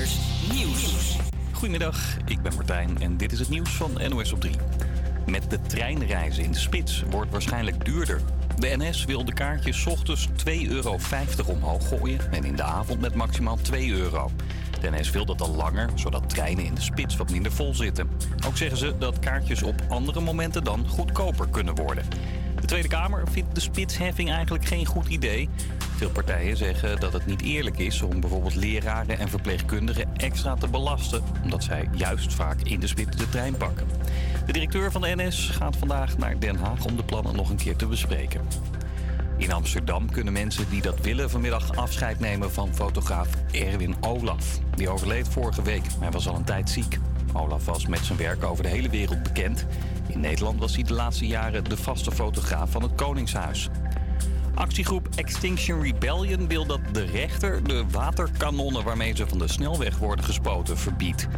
Nieuws. Goedemiddag, ik ben Martijn en dit is het nieuws van NOS op 3. Met de treinreizen in de spits wordt waarschijnlijk duurder. De NS wil de kaartjes ochtends 2,50 euro omhoog gooien en in de avond met maximaal 2 euro. De NS wil dat al langer, zodat treinen in de spits wat minder vol zitten. Ook zeggen ze dat kaartjes op andere momenten dan goedkoper kunnen worden. De Tweede Kamer vindt de spitsheffing eigenlijk geen goed idee. Veel partijen zeggen dat het niet eerlijk is om bijvoorbeeld leraren en verpleegkundigen extra te belasten, omdat zij juist vaak in de spits de trein pakken. De directeur van de NS gaat vandaag naar Den Haag om de plannen nog een keer te bespreken. In Amsterdam kunnen mensen die dat willen vanmiddag afscheid nemen van fotograaf Erwin Olaf. Die overleed vorige week. Hij was al een tijd ziek. Olaf was met zijn werk over de hele wereld bekend. In Nederland was hij de laatste jaren de vaste fotograaf van het Koningshuis. Actiegroep Extinction Rebellion wil dat de rechter de waterkanonnen waarmee ze van de snelweg worden gespoten verbiedt.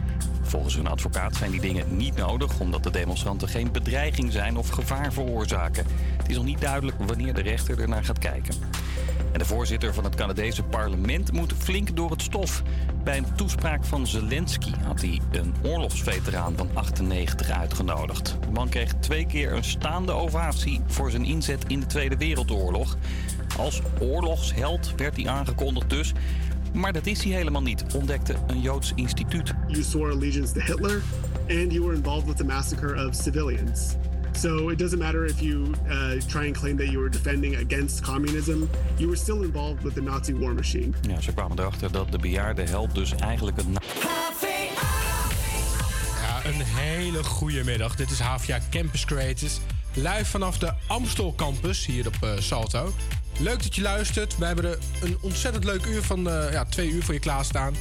Volgens hun advocaat zijn die dingen niet nodig omdat de demonstranten geen bedreiging zijn of gevaar veroorzaken. Het is nog niet duidelijk wanneer de rechter ernaar gaat kijken. En de voorzitter van het Canadese parlement moet flink door het stof. Bij een toespraak van Zelensky had hij een oorlogsveteraan van 98 uitgenodigd. De man kreeg twee keer een staande ovatie voor zijn inzet in de Tweede Wereldoorlog. Als oorlogsheld werd hij aangekondigd dus. Maar dat is hij helemaal niet, ontdekte een Joods instituut. You swore allegiance to Hitler and you were involved with the massacre of civilians. So it doesn't matter if you uh, try and claim that you were defending against communism, you were still involved with the Nazi war machine. Ja, ze kwamen erachter dat de bejaarde held dus eigenlijk een Ja, een hele goede middag. Dit is HVA Campus Creators. Live vanaf de Amstel Campus hier op eh, Salto. Leuk dat je luistert. We hebben er een ontzettend leuk uur van eh, ja, twee uur voor je klaarstaan.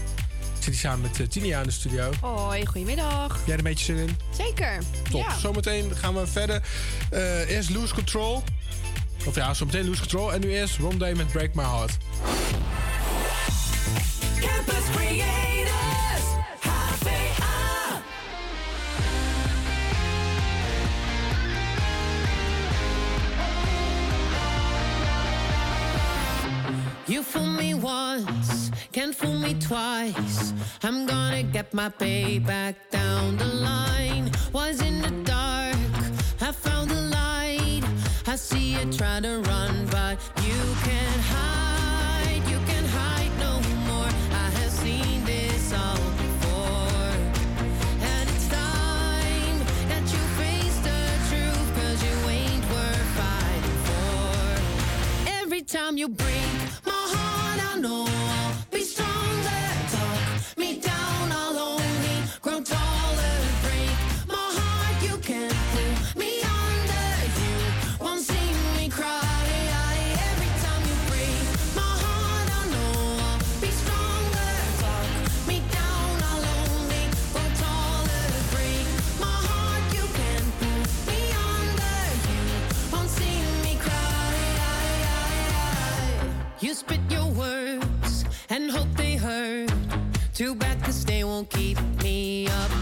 Ik zit hier samen met eh, Tinia in de studio. Hoi, goedemiddag. Jij er een beetje zin in? Zeker. Top. Ja. Zometeen gaan we verder. Eh, eerst Lose Control. Of ja, zometeen Lose Control. En nu eerst Rondé met Break My Heart. Campus Creators. HVA. You fool me once, can't fool me twice. I'm gonna get my payback down the line. Was in the dark, I found the light. I see you try to run, but you can't hide. You can hide no more. I have seen this all before. And it's time that you face the truth, you ain't worth fighting for. Every time you break my heart, know and hope they hurt. Too bad cause they won't keep me up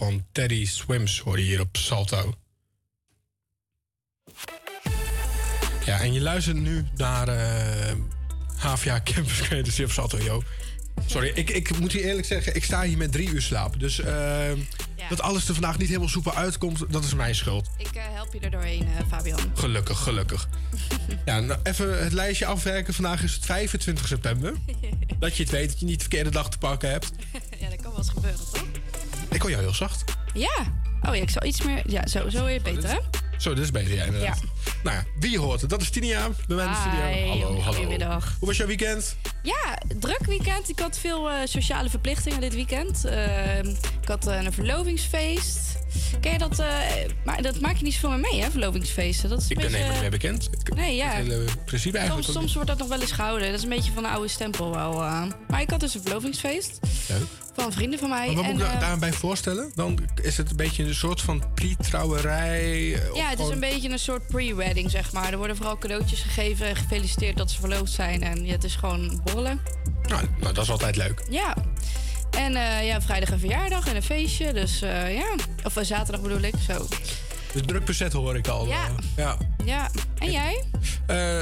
van Teddy Swims hoor je hier op Salto. Ja, en je luistert nu naar eh HVA Campus Creators hier op Salto, yo. Sorry, ik, ik moet je eerlijk zeggen, ik sta hier met drie uur slaap. Dus eh, dat alles er vandaag niet helemaal soepel uitkomt, dat is mijn schuld. Ik eh, help je er doorheen, Fabian. Gelukkig, gelukkig. Ja, nou, even het lijstje afwerken. Vandaag is het 25 september. Dat je het weet, dat je niet de verkeerde dag te pakken hebt. ja, dat kan wel eens gebeuren? Ik hoor jou heel zacht. Ja. Oh ja, ik zal iets meer... Ja, zo, zo weer beter, hè? Zo, dit is beter, ja, inderdaad. Nou ja, wie hoort het, dat is Tinia bij mij in de studio. Hallo, hallo. goedemiddag. Hoe was jouw weekend? Ja, druk weekend. Ik had veel eh, sociale verplichtingen dit weekend. Eh, ik had eh, een verlovingsfeest. Ken je dat? eh, maar dat maak je niet zoveel meer mee, hè, verlovingsfeesten. Dat is een Ik ben beetje, helemaal niet meer bekend. Nee, ja. Het hele principe eigenlijk Soms, wordt dat nog wel eens gehouden. Dat is een beetje van een oude stempel wel. eh. Maar ik had dus een verlovingsfeest. Leuk. van vrienden van mij. Maar wat en, moet ik eh, daarbij voorstellen? Dan is het een beetje een soort van pre-trouwerij. eh, ja, het is een beetje een soort pre-wedding, zeg maar. Er worden vooral cadeautjes gegeven en gefeliciteerd dat ze verloofd zijn. En ja, het is gewoon borrelen. Nou, nou, dat is altijd leuk. Ja. En eh, ja, vrijdag een verjaardag en een feestje. Dus eh, ja. Of eh, zaterdag bedoel ik, zo. Dus druk bezet hoor ik al. Ja. ja. Ja. En jij?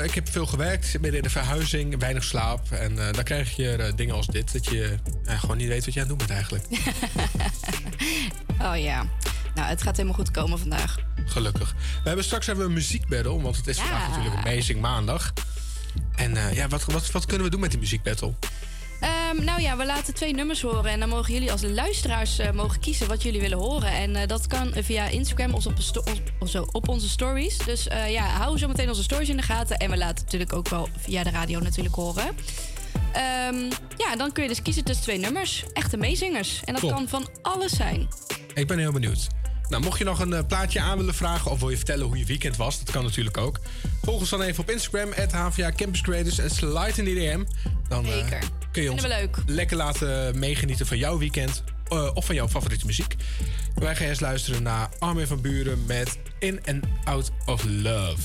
Ik heb veel gewerkt, midden in de verhuizing, weinig slaap. En dan krijg je dingen als dit, dat je gewoon niet weet wat je aan het doen bent eigenlijk. Oh ja. Nou, het gaat helemaal goed komen vandaag. Gelukkig. We hebben straks hebben we een muziekbattle, want het is Ja. vandaag natuurlijk Amazing Maandag. En ja, wat, wat, wat kunnen we doen met die muziekbattle? Ehm, nou ja, we laten twee nummers horen. En dan mogen jullie als luisteraars eh, mogen kiezen wat jullie willen horen. En eh, dat kan via Instagram of op, of- zo, op onze stories. Dus eh, ja, hou zo meteen onze stories in de gaten. En we laten natuurlijk ook wel via de radio natuurlijk horen. Ehm, ja, dan kun je dus kiezen tussen twee nummers. Echte meezingers. En dat Top. kan van alles zijn. Ik ben heel benieuwd. Nou, mocht je nog een eh, plaatje aan willen vragen of wil je vertellen hoe je weekend was, dat kan natuurlijk ook. Volg ons dan even op Instagram, HVA Campus Creators en slide in de DM. Dan Zeker. kun je ons lekker laten meegenieten van jouw weekend eh, of van jouw favoriete muziek. Wij gaan eens luisteren naar Armin van Buren met In and Out of Love.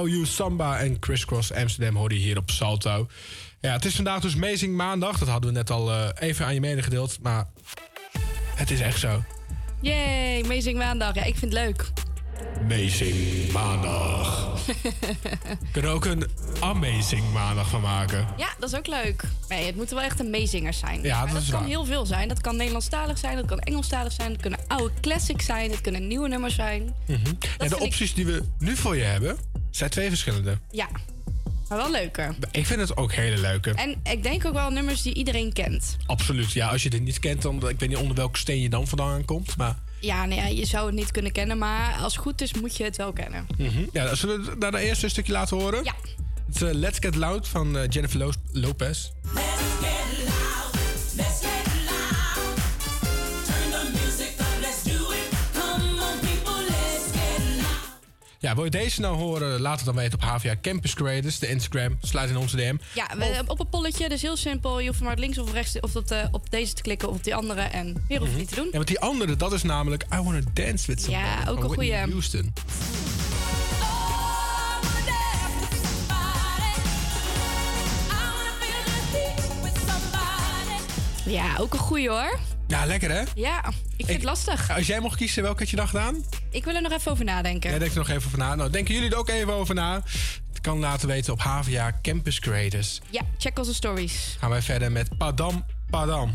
How You Samba en Crisscross Amsterdam hoorde je hier op Salto. Ja, het is vandaag dus Amazing Maandag. Dat hadden we net al eh, even aan je medegedeeld. Maar het is echt zo. Yay, Amazing Maandag. Ja, ik vind het leuk. Amazing Maandag. Kunnen ook een Amazing Maandag van maken. Ja, dat is ook leuk. Nee, het moeten wel echt amazingers zijn. Ja, Maar dat is kan waar. heel veel zijn. Dat kan Nederlandstalig zijn, dat kan Engelstalig zijn, dat kunnen oude classics zijn, het kunnen nieuwe nummers zijn. En de ik- opties die we nu voor je hebben, zijn twee verschillende. Ja, maar wel leuker. Ik vind het ook hele leuke. En ik denk ook wel nummers die iedereen kent. Absoluut. Ja, als je dit niet kent, dan ik weet niet onder welke steen je dan vandaan komt. Maar Ja, nee, ja, je zou het niet kunnen kennen, maar als het goed is moet je het wel kennen. mhm. ja, zullen we daar de eerste stukje laten horen? Ja. Het is eh, Let's Get Loud van eh, Jennifer Lo- Lopez. Let's get loud. Ja, wil je deze nou horen? Laat het dan weten op HVA Campus Creators, de Instagram. Sluit in onze DM. Ja, we, op een polletje, dus heel simpel. Je hoeft maar links of rechts of op, op deze te klikken of op die andere. En meer hoef je niet te doen. Ja, want die andere, dat is namelijk I Wanna Dance With Somebody Ja, ook een goeie. Houston. Ja, ook een goeie hoor. Ja, lekker hè? Ja, ik vind het lastig. Als jij mocht kiezen, welke had je dan gedaan? Ik wil er nog even over nadenken. Jij denkt er nog even over na. Nou, denken jullie er ook even over na? Het kan laten weten op HVA Campus Creators. Ja, check onze stories. Gaan wij verder met Padam Padam.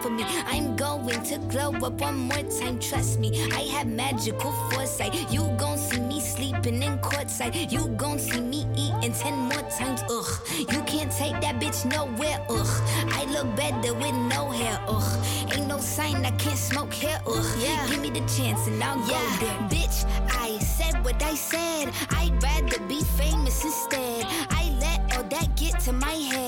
for me. I'm going to glow up one more time, trust me. I have magical foresight. You gon' see me sleeping in courtside. You gon' see me eating ten more times, ugh. You can't take that bitch nowhere, ugh. I look better with no hair, ugh. Ain't no sign I can't smoke here, ugh. Yeah. Give me the chance and I'll go there. Bitch, I said what I said. I'd rather be famous instead. I let all that get to my head.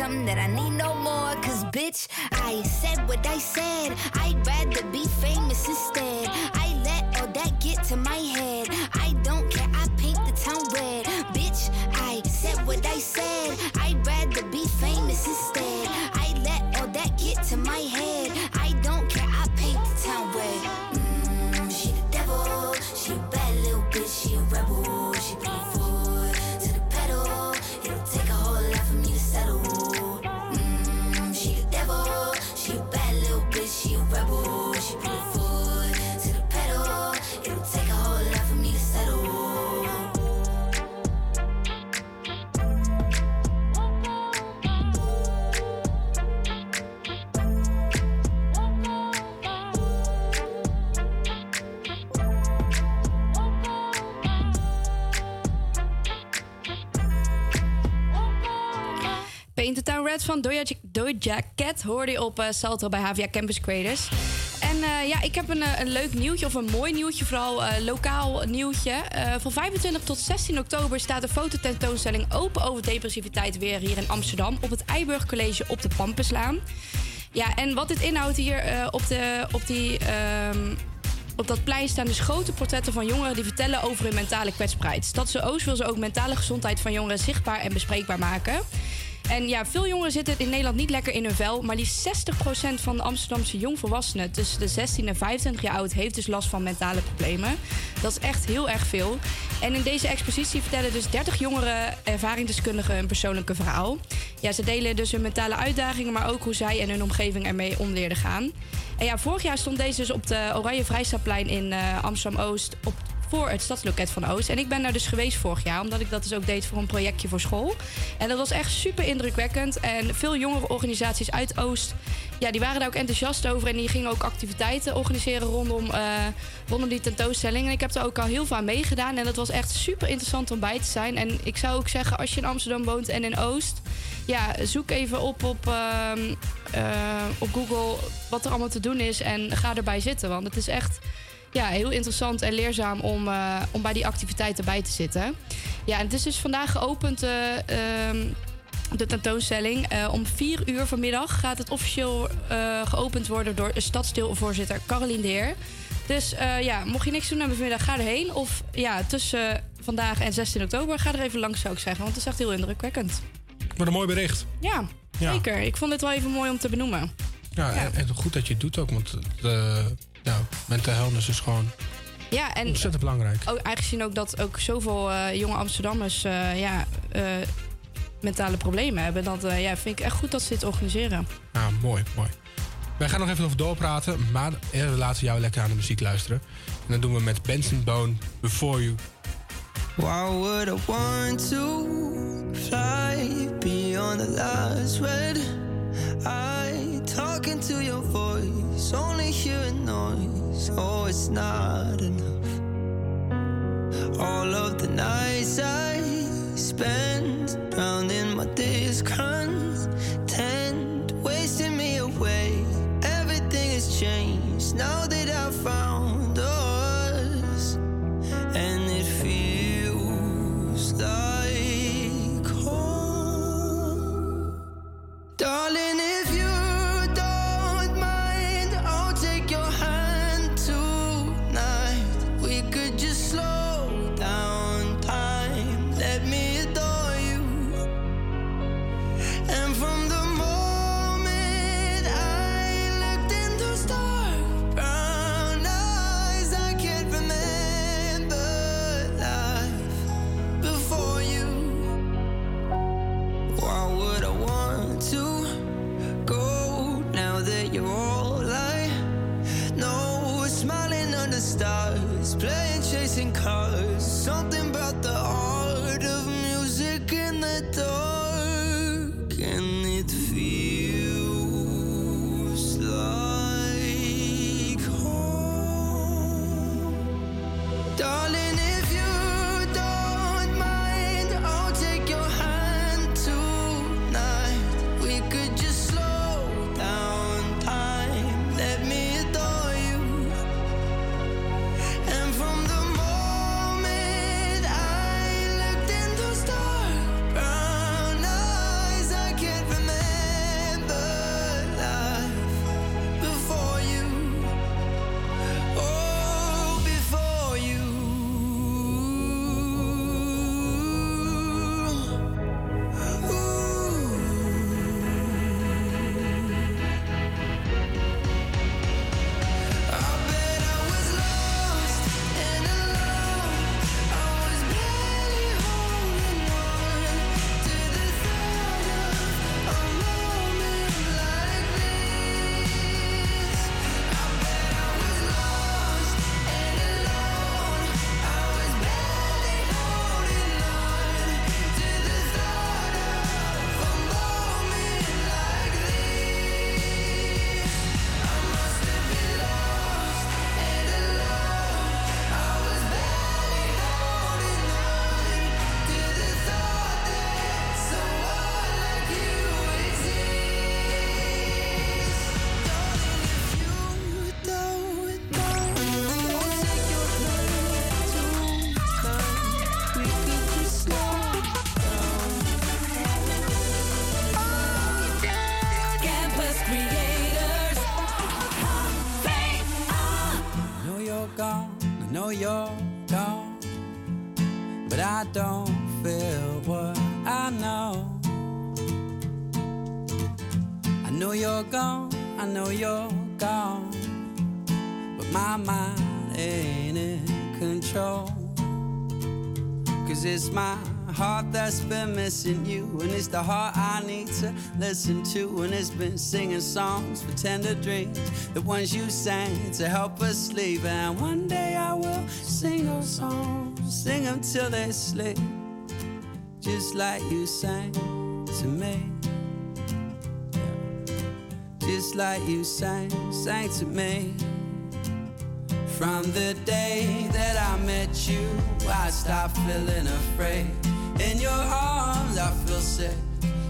That I need no more. Cause bitch, I said what I said. I'd rather be famous instead. I let all that get to my head. I don't care, I paint the town red. Bitch, I said what I said. I'd rather be famous instead. Van Doja, Doja Cat hoorde je op eh, Salto bij HVA Campus Creators. En eh, ja, ik heb een, eh, een leuk nieuwtje, of een mooi nieuwtje, vooral eh, lokaal nieuwtje. Van 25 tot 16 oktober staat de fototentoonstelling Open over depressiviteit weer hier in Amsterdam op het Eiburg College op de Pampuslaan. Ja, en wat dit inhoudt hier op, de, op die. ehm, op dat plein staan dus grote portretten van jongeren die vertellen over hun mentale kwetsbaarheid. Stadse Oost wil ze ook mentale gezondheid van jongeren zichtbaar en bespreekbaar maken. En ja, veel jongeren zitten in Nederland niet lekker in hun vel. Maar liefst 60% van de Amsterdamse jongvolwassenen tussen de 16 en 25 jaar oud heeft dus last van mentale problemen. Dat is echt heel erg veel. En in deze expositie vertellen dus 30 jongeren ervaringsdeskundigen een persoonlijke verhaal. Ja, ze delen dus hun mentale uitdagingen, maar ook hoe zij en hun omgeving ermee om leerden gaan. En ja, vorig jaar stond deze dus op de Oranje Vrijstaatplein in eh, Amsterdam Oost op voor het stadsloket van Oost. En ik ben daar dus geweest vorig jaar, omdat ik dat dus ook deed voor een projectje voor school. En dat was echt super indrukwekkend. En veel jongere organisaties uit Oost, ja, die waren daar ook enthousiast over. En die gingen ook activiteiten organiseren rondom, eh, rondom die tentoonstelling. En ik heb er ook al heel veel aan meegedaan. En dat was echt super interessant om bij te zijn. En ik zou ook zeggen, als je in Amsterdam woont en in Oost, ja, zoek even op op, ehm, eh, op Google wat er allemaal te doen is. En ga erbij zitten. Want het is echt ja, heel interessant en leerzaam om, eh, om bij die activiteiten bij te zitten. Ja, en het is dus vandaag geopend. eh, ehm, de tentoonstelling. Eh, om 4 uur vanmiddag gaat het officieel geopend worden door stadsdeelvoorzitter Caroline de Heer. Dus ja, mocht je niks doen hebben vanmiddag, ga erheen. Of ja, tussen vandaag en 16 oktober, ga er even langs zou ik zeggen. Want het is echt heel indrukwekkend. Wat een mooi bericht. Ja, Ja. zeker. Ik vond het wel even mooi om te benoemen. Ja, En, en goed dat je het doet ook, want de, ja, mental wellness is gewoon Ja, en ontzettend belangrijk. ook, aangezien ook dat ook zoveel eh, jonge Amsterdammers eh, ja, eh, mentale problemen hebben, dat eh, ja, vind ik echt goed dat ze dit organiseren. Ja, mooi, mooi. Wij gaan nog even over doorpraten, maar eerst laten we jou lekker aan de muziek luisteren. En dat doen we met Benson Bone, Before You. Why would I want to fly beyond the last red eye? Talking to your voice, only hearing noise. Oh, it's not enough. All of the nights I spent drowned in my discontent, wasting me away. Everything has changed now that I found missing you, and it's the heart I need to listen to. And it's been singing songs for tender dreams, the ones you sang to help us sleep. And one day I will sing those songs, sing them till they sleep, just like you sang to me. Just like you sang, sang to me. From the day that I met you, I stopped feeling afraid. In your arms, I feel safe.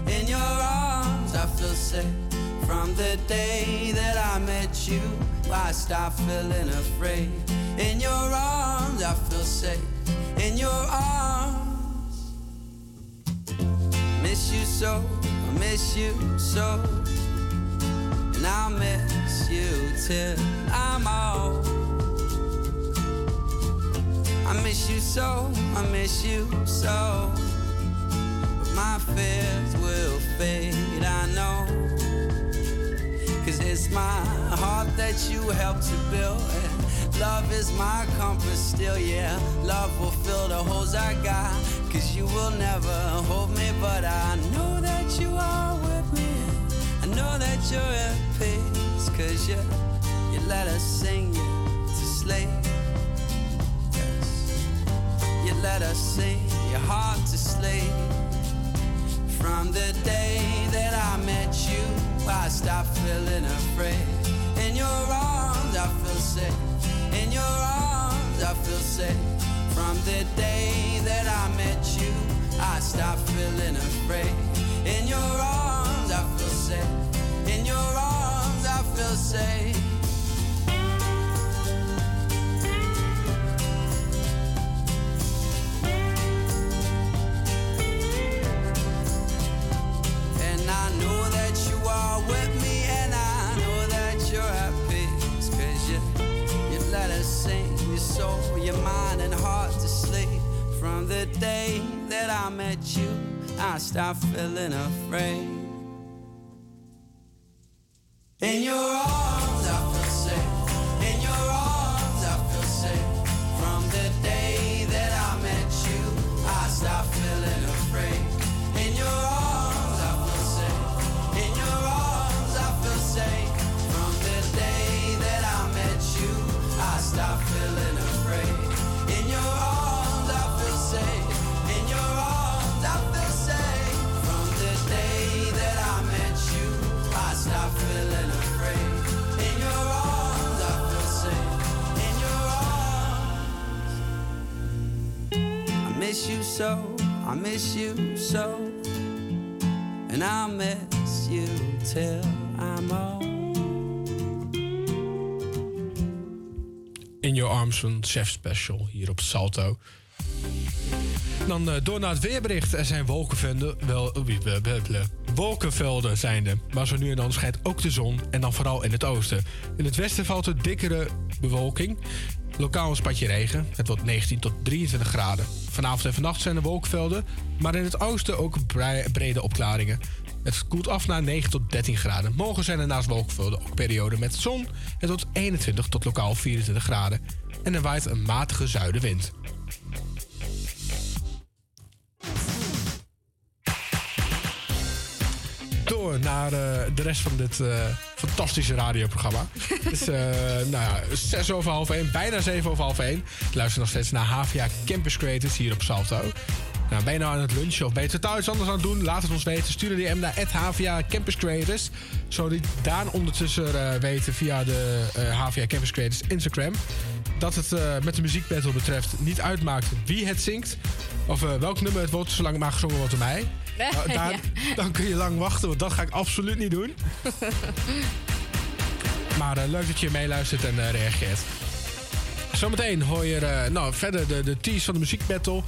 In your arms, I feel safe. From the day that I met you, I stopped feeling afraid. In your arms, I feel safe. In your arms, miss miss you so, I miss you so. And I'll miss you till I'm old. I miss you so, I miss you so. My fears will fade, I know. Cause it's my heart that you helped to build. Love is my compass still, yeah. Love will fill the holes I got. Cause you will never hold me, but I know that you are with me. I know that you're at peace. Cause you, you let us sing you to sleep. Yes. You let us sing your heart to sleep. From the day that I met you, I stopped feeling afraid. In your arms, I feel safe. In your arms, I feel safe. From the day that I met you, I stopped feeling afraid. In your arms, I feel safe. In your arms, I feel safe. Soul, your mind, and heart to sleep. From the day that I met you, I stopped feeling afraid. In your arms, I so, I miss you so. And miss you till I'm. In Your Arms, een chef special hier op Salto. Dan eh, door naar het weerbericht. Er zijn wolkenvelden, wel, ble. wolkenvelden zijn er. Maar zo nu en dan schijnt ook de zon. En dan vooral in het oosten. In het westen valt er dikkere bewolking. Lokaal een spatje regen. Het wordt 19 tot 23 graden. Vanavond en vannacht zijn er wolkenvelden. Maar in het oosten ook brede opklaringen. Het koelt af naar 9 tot 13 graden. Morgen zijn er naast wolkenvelden ook perioden met zon. Het wordt 21 tot lokaal 24 graden. En er waait een matige zuidenwind. Door naar eh, de rest van dit eh, fantastische radioprogramma. Het is eh, nou ja, zes over half één, bijna zeven over half één. Ik luister nog steeds naar HVA Campus Creators hier op Salto. Nou, ben je nou aan het lunchen of ben je totaal iets anders aan het doen? Laat het ons weten. Stuur een DM naar HVA Campus Creators. Zodat Daan ondertussen weten via de HVA Campus Creators Instagram. Dat het met de muziekbattle betreft niet uitmaakt wie het zingt. Of welk nummer het wordt, zolang het maar gezongen wordt door mij. Nou, Ja. Dan kun je lang wachten, want dat ga ik absoluut niet doen. Maar eh, leuk dat je meeluistert en eh, reageert. Zometeen hoor je eh, nou, verder de, de tease van de muziekbattle.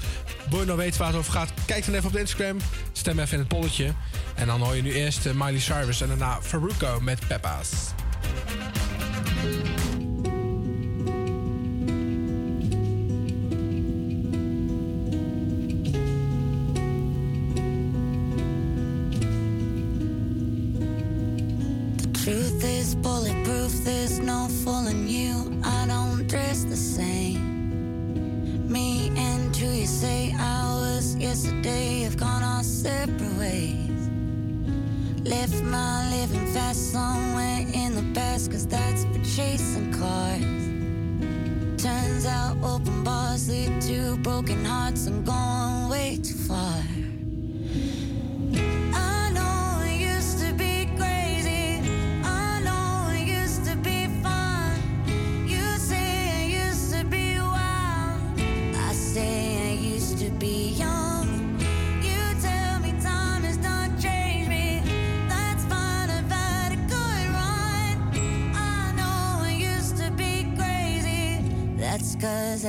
Wil je nou weten waar het over gaat? Kijk dan even op de Instagram. Stem even in het polletje. En dan hoor je nu eerst Miley Cyrus en daarna Faruko met Peppa's. Left my living fast somewhere in the past, cause that's for chasing cars. Turns out open bars lead to broken hearts. I'm going way too far.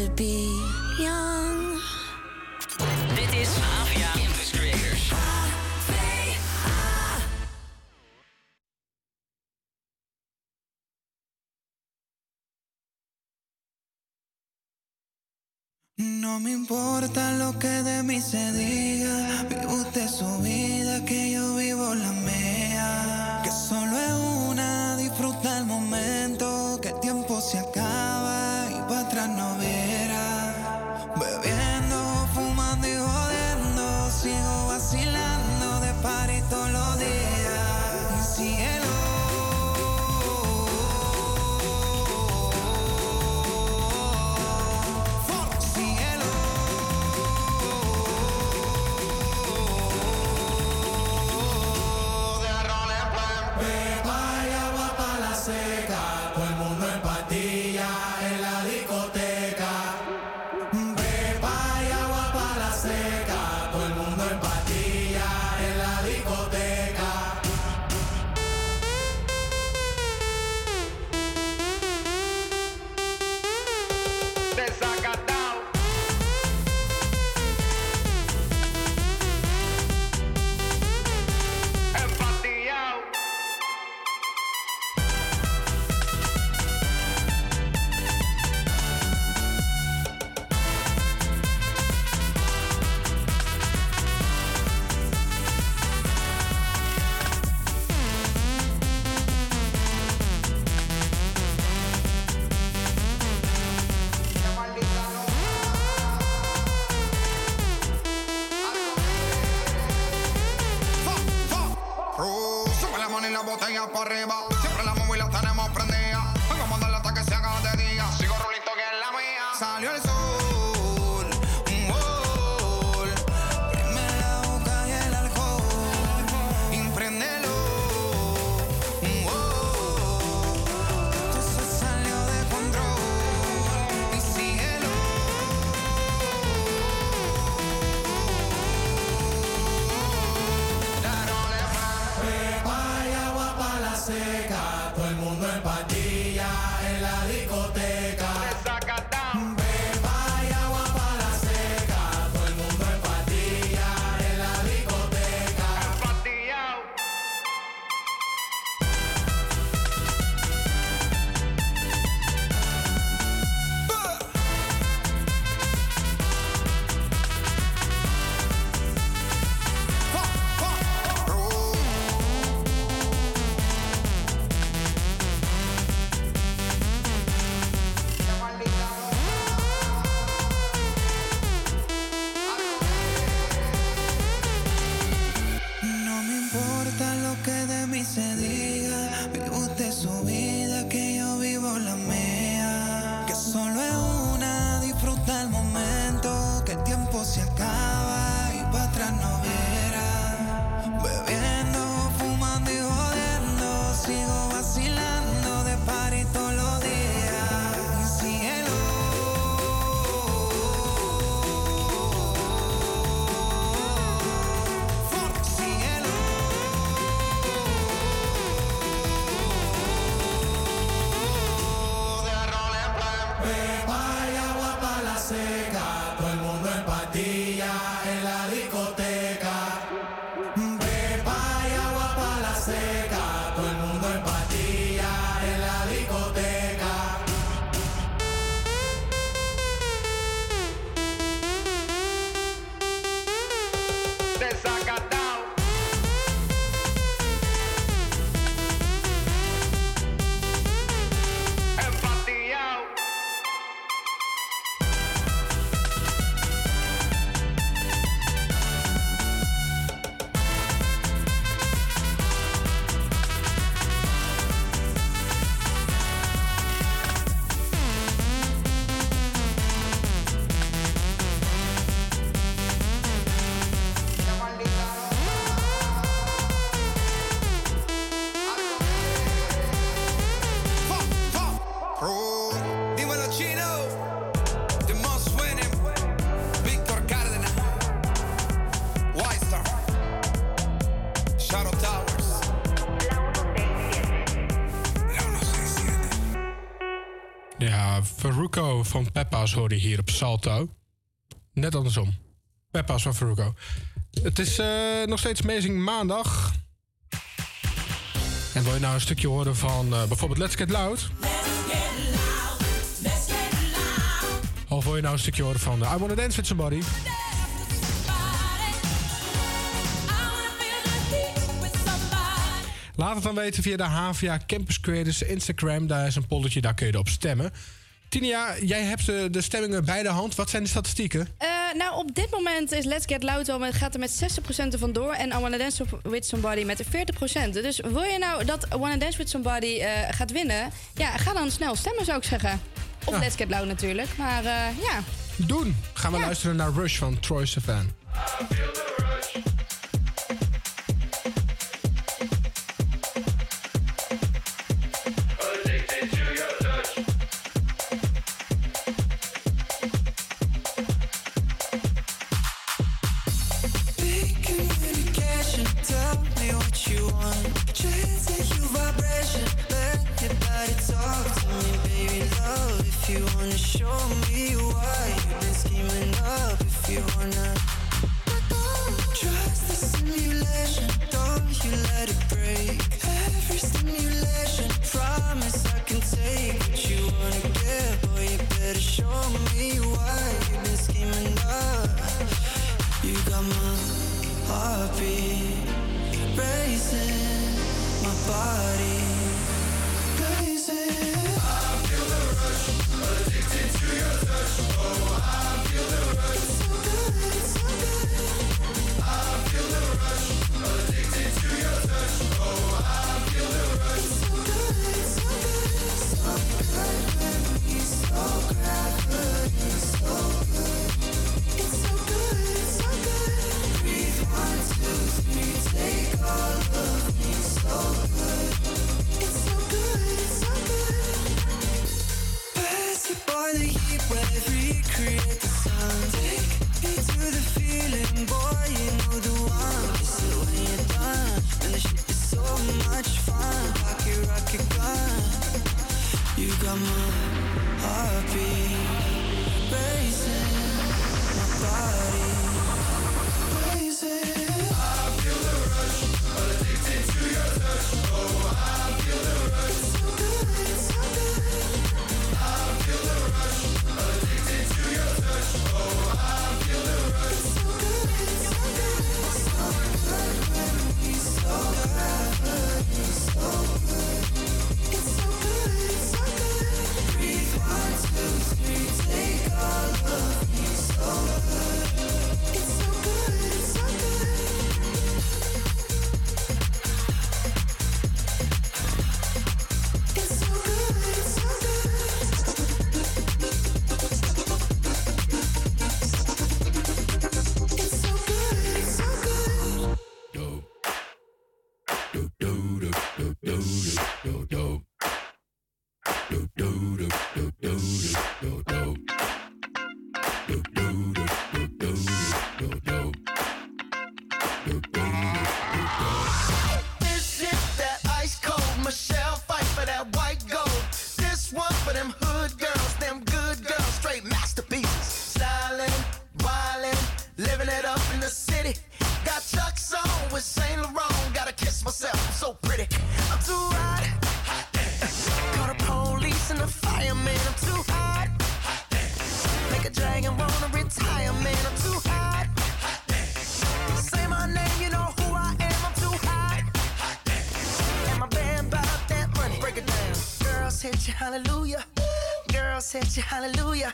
to be young. No me importa lo que de mí se diga, vive usted su vida. Van Peppa's hoorde je hier op Salto. Net andersom. Peppa's van Faruko. Het is eh, nog steeds Amazing Maandag. En wil je nou een stukje horen van eh, bijvoorbeeld Let's Get Loud? Of wil je nou een stukje horen van eh, I Wanna Dance With Somebody? Laat het dan weten via de HVA Campus Creators Instagram. Daar is een polletje, daar kun je op stemmen. Tinia, jij hebt de, de stemmingen bij de hand. Wat zijn de statistieken? Eh, nou, op dit moment is Let's Get Loud wel met, gaat er met 60% er vandoor. En I Wanna Dance With Somebody met 40%. Dus wil je nou dat I Wanna Dance With Somebody eh, gaat winnen? Ja, ga dan snel stemmen, zou ik zeggen. Of Let's Get Loud natuurlijk. Maar eh, ja. Doen. Gaan we luisteren naar Rush van Troy Sivan. Hallelujah.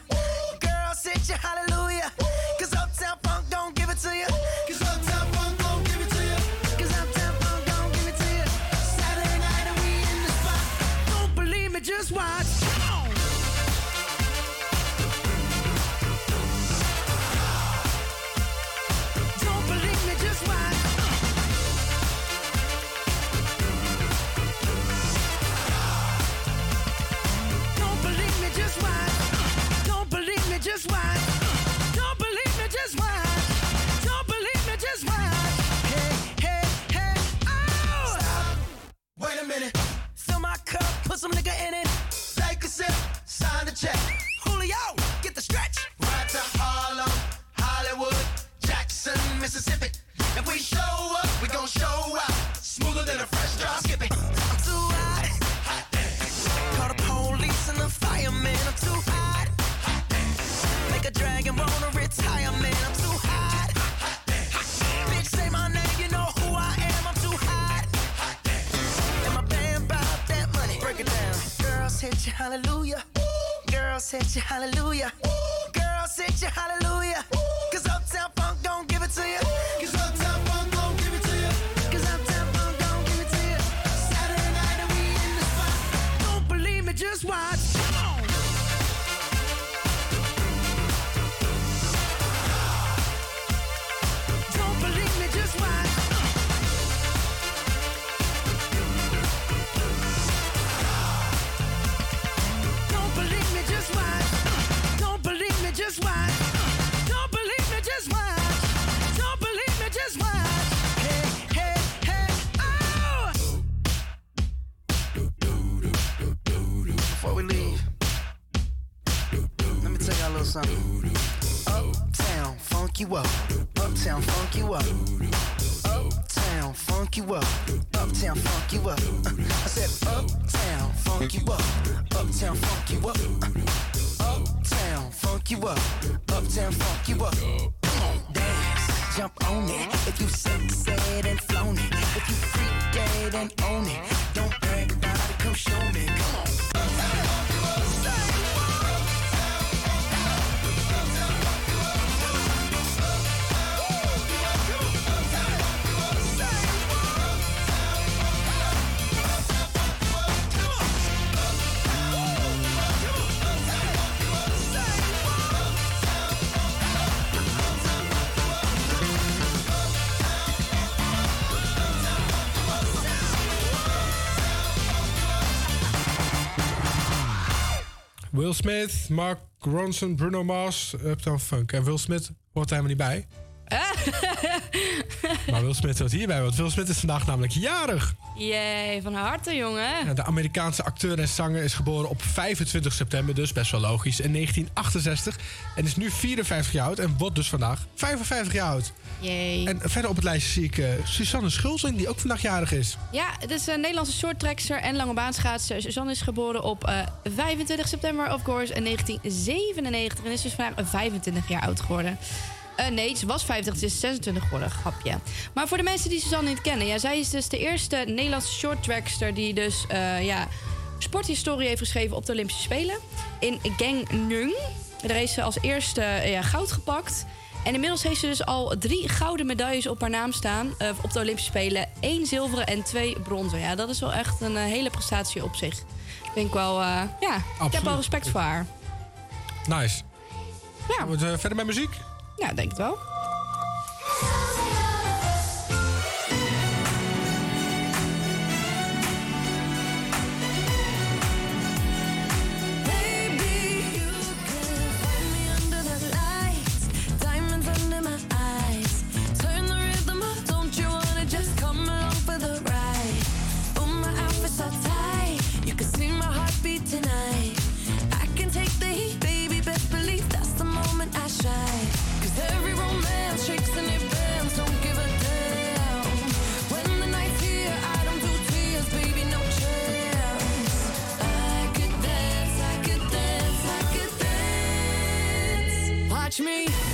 Hallelujah. Will Smith, Mark Ronson, Bruno Mars, Uptown Funk. En Will Smith hoort er helemaal niet bij. Maar Will Smith hoort hierbij, want Will Smith is vandaag namelijk jarig. Jee, van harte, jongen. Ja, de Amerikaanse acteur en zanger is geboren op 25 september, dus best wel logisch, in 1968. En is nu 54 jaar oud en wordt dus vandaag 55 jaar oud. Jee. En verder op het lijstje zie ik eh, Suzanne Schulzing, die ook vandaag jarig is. Ja, het is een Nederlandse shorttrackster en lange baanschaatser. Suzanne is geboren op eh, 25 september, of course, in 1997. En is dus vandaag 25 jaar oud geworden. Eh, nee, ze was 50, ze is 26 geworden, grapje. Maar voor de mensen die Suzanne niet kennen... Ja, zij is dus de eerste Nederlandse shorttrackster... die dus eh, ja, sporthistorie heeft geschreven op de Olympische Spelen. In Gangneung. Daar heeft ze als eerste eh, ja, goud gepakt. En inmiddels heeft ze dus al drie gouden medailles op haar naam staan... op de Olympische Spelen. Één zilveren en twee bronzen. Ja, dat is wel echt een hele prestatie op zich. Ik denk wel, ja, ik heb wel respect voor haar. Nice. Ja. We verder met muziek? Ja, denk het wel. Dance. Watch me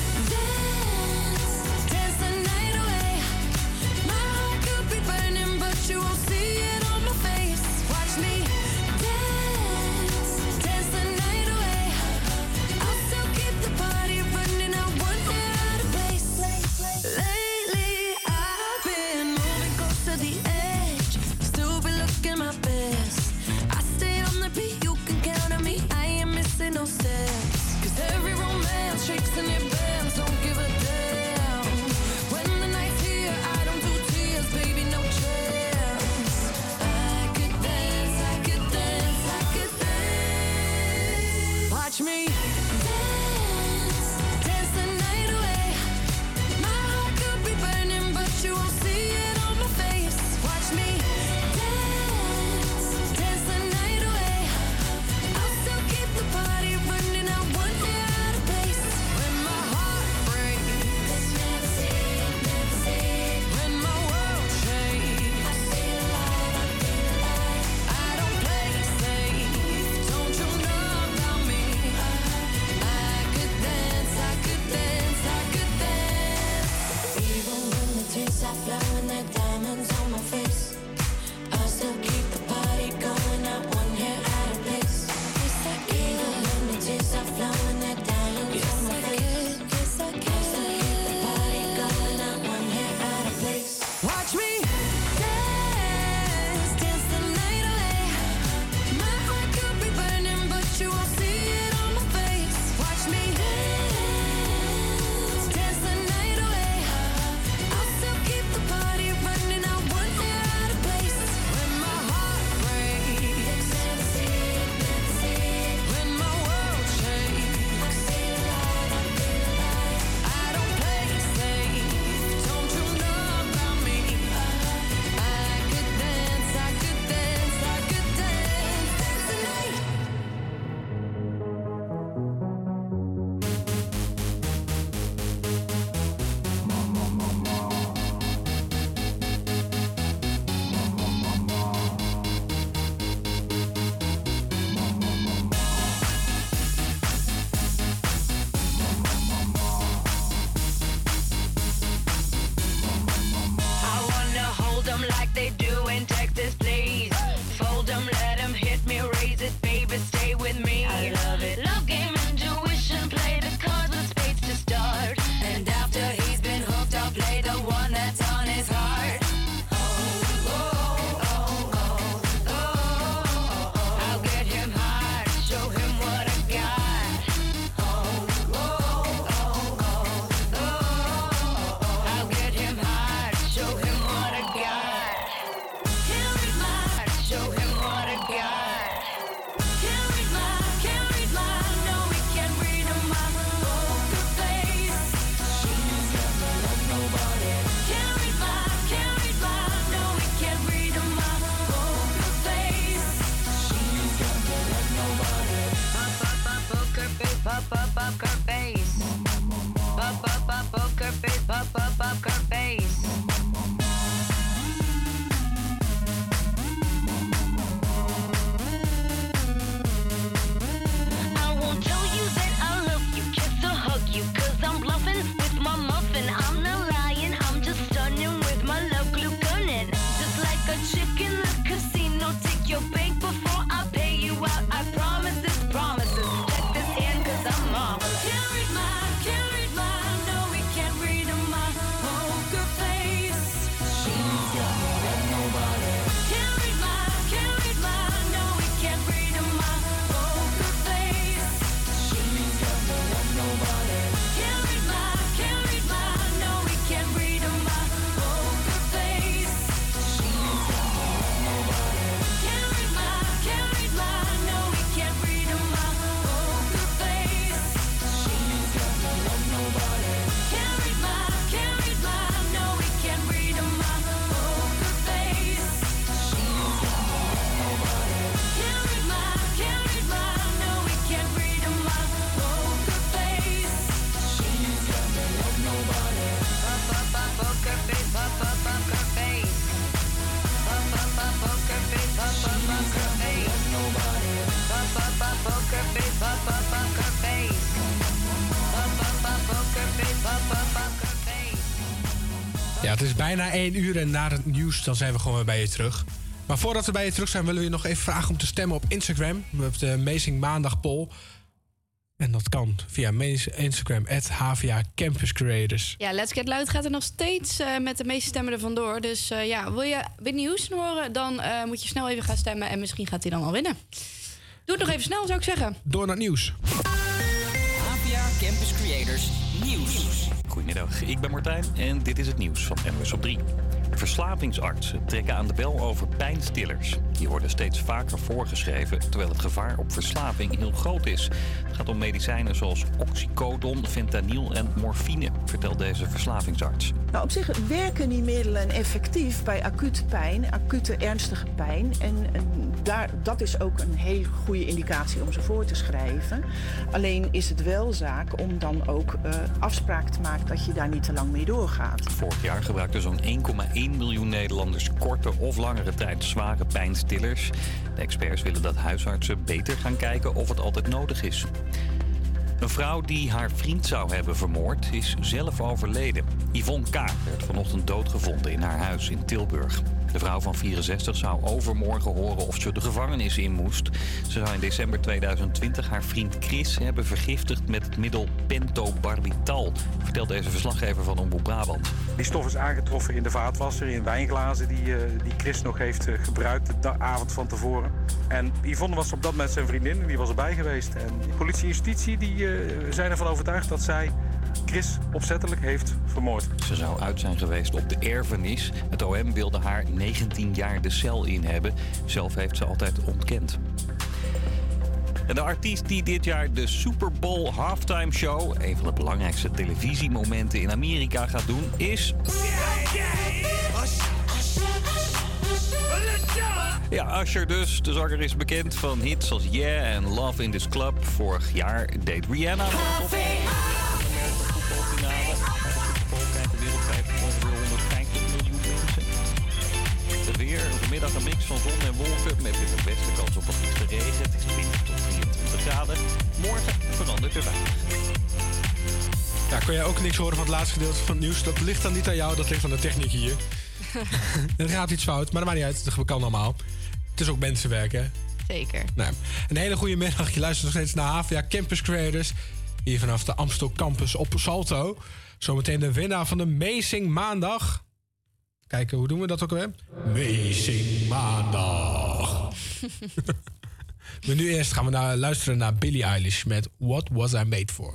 bijna één uur en na het nieuws dan zijn we gewoon weer bij je terug. Maar voordat we bij je terug zijn, willen we je nog even vragen om te stemmen op Instagram. We hebben de Amazing Maandag poll. En dat kan via Instagram, HVA Campus Creators. Ja, Let's Get Loud gaat er nog steeds eh, met de meeste stemmen er vandoor. Dus eh, ja, wil je Whitney Houston horen, dan eh, moet je snel even gaan stemmen. En misschien gaat hij dan al winnen. Doe het nog even snel, zou ik zeggen. Door naar het nieuws. APA Campus Creators Nieuws. Goedemiddag, ik ben Martijn en dit is het nieuws van NWS op 3. Verslavingsartsen trekken aan de bel over pijnstillers. Die worden steeds vaker voorgeschreven, terwijl het gevaar op verslaving heel groot is. Het gaat om medicijnen zoals oxycodon, fentanyl en morfine, vertelt deze verslavingsarts. Nou, op zich werken die middelen effectief bij acute pijn, acute ernstige pijn. En, en daar, dat is ook een heel goede indicatie om ze voor te schrijven. Alleen is het wel zaak om dan ook eh, afspraak te maken dat je daar niet te lang mee doorgaat. Vorig jaar gebruikten zo'n 1,1 miljoen Nederlanders korte of langere tijd zware De experts willen dat huisartsen beter gaan kijken of het altijd nodig is. Een vrouw die haar vriend zou hebben vermoord is zelf overleden. Yvonne K. werd vanochtend doodgevonden in haar huis in Tilburg. De vrouw van 64 zou overmorgen horen of ze de gevangenis in moest. Ze zou in december 2020 haar vriend Chris hebben vergiftigd met het middel pentobarbital, vertelt deze verslaggever van Omroep Brabant. Die stof is aangetroffen in de vaatwasser, in wijnglazen die, eh, die Chris nog heeft eh, gebruikt de avond van tevoren. En Yvonne was op dat moment zijn vriendin en die was erbij geweest. En politie en justitie die, eh, zijn ervan overtuigd dat zij Chris opzettelijk heeft vermoord. Ze zou uit zijn geweest op de erfenis. Het OM wilde haar 19 jaar de cel in hebben. Zelf heeft ze altijd ontkend. En de artiest die dit jaar de Super Bowl halftime show, een van de belangrijkste televisiemomenten in Amerika, gaat doen, is. Ja, Usher dus. De zanger is bekend van hits als Yeah en Love in This Club. Vorig jaar deed Rihanna. Vanmiddag een mix van zon en wolken met in de beste kans op wat lichte regen. Het is 20 tot 23 graden. Morgen verandert er weinig. Ja, kon jij ook niks horen van het laatste gedeelte van het nieuws? Dat ligt dan niet aan jou, dat ligt aan de techniek hier. er gaat iets fout, maar dat maakt niet uit. Dat kan allemaal. Het is ook mensenwerk, hè? Zeker. Nou, een hele goede middag. Je luistert nog steeds naar HVA Campus Creators. Hier vanaf de Amstel Campus op Salto. Zometeen de winnaar van de Amazing Maandag. Kijken, hoe doen we dat ook alweer? Amazing Maandag. maar nu eerst gaan we naar, luisteren naar Billie Eilish met What Was I Made For.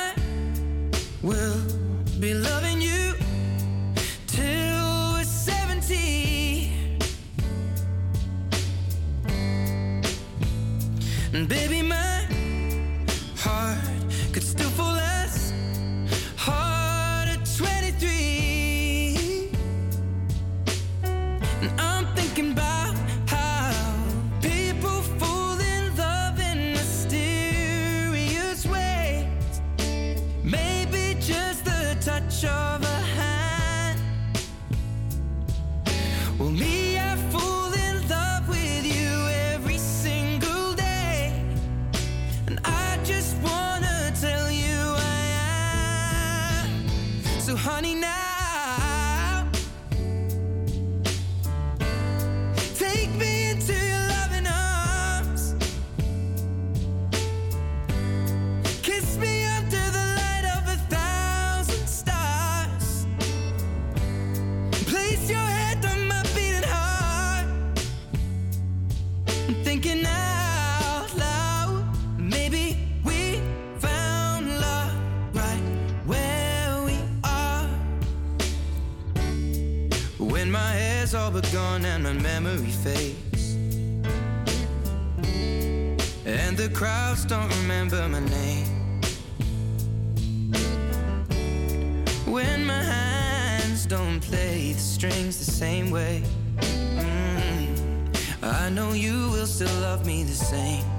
crowds don't remember my name. When my hands don't play the strings the same way, mm. I know you will still love me the same.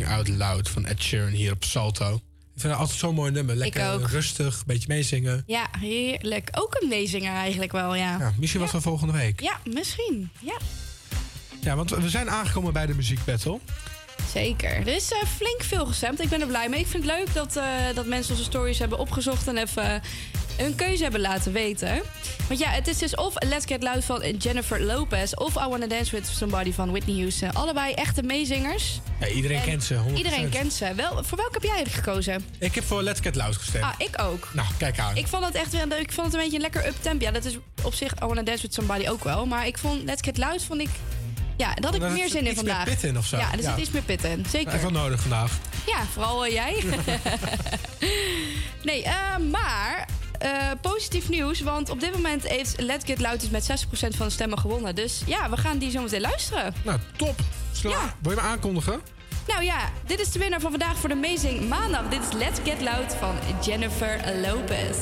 Thinking Out Loud van Ed Sheeran hier op Salto. Ik vind het altijd zo'n mooi nummer. Lekker rustig, beetje meezingen. Ja, heerlijk. Ook een meezinger eigenlijk wel, ja. Ja, misschien was wel volgende week. Ja, misschien. Ja, Ja, want we zijn aangekomen bij de muziekbattle. zeker. Er is eh, flink veel gestemd. Ik ben er blij mee. Ik vind het leuk dat, eh, dat mensen onze stories hebben opgezocht en even hun keuze hebben laten weten. Want ja, het is dus of Let's Get Loud van Jennifer Lopez of I Wanna Dance With Somebody van Whitney Houston. Allebei echte meezingers. Ja, iedereen En kent ze, 100%. Iedereen kent ze. Wel, voor welke heb jij gekozen? Ik heb voor Let's Get Loud gestemd. Ah, ik ook. Nou, kijk aan. Ik vond het echt ik vond het een beetje een lekker up-tempo. Ja, dat is op zich I Wanna Dance With Somebody ook wel. Maar ik vond Let's Get Loud, vond ik... Ja, daar had ik meer zit zin in iets meer vandaag. pit in of zo. Ja, er Ja. zit iets meer pit in. Zeker. Even wel nodig vandaag. Ja, vooral eh, jij. nee, eh, maar eh, positief nieuws. Want op dit moment heeft Let's Get Loud dus met 60% van de stemmen gewonnen. Dus ja, we gaan die zo meteen luisteren. Nou, top. Sla. Wil je me aankondigen? Nou ja, dit is de winnaar van vandaag voor de Amazing Maandag. Dit is Let's Get Loud van Jennifer Lopez.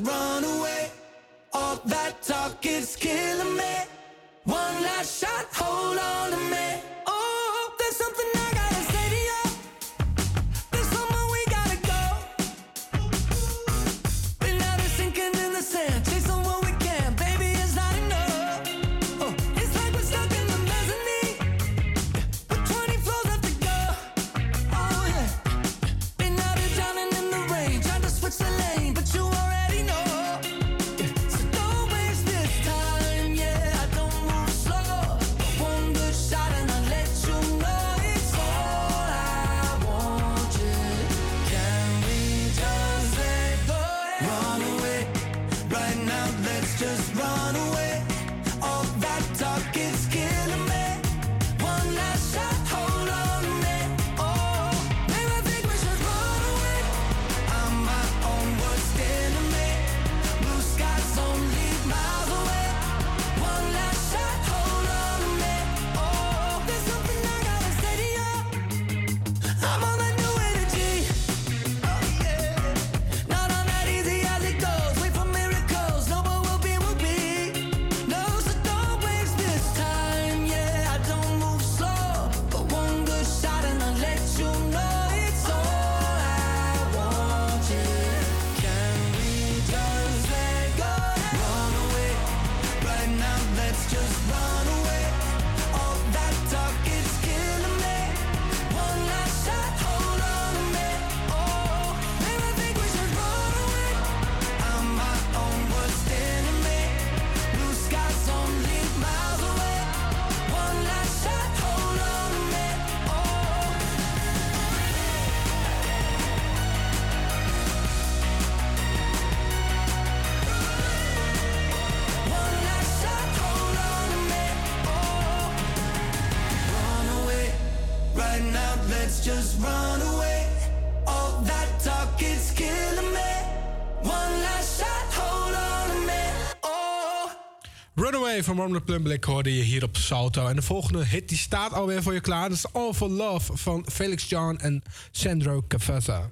Run. Van Warm black hoorde je hier op Salto. En de volgende hit die staat alweer voor je klaar. Dat is All for Love van Felix John en Sandro Cavazza.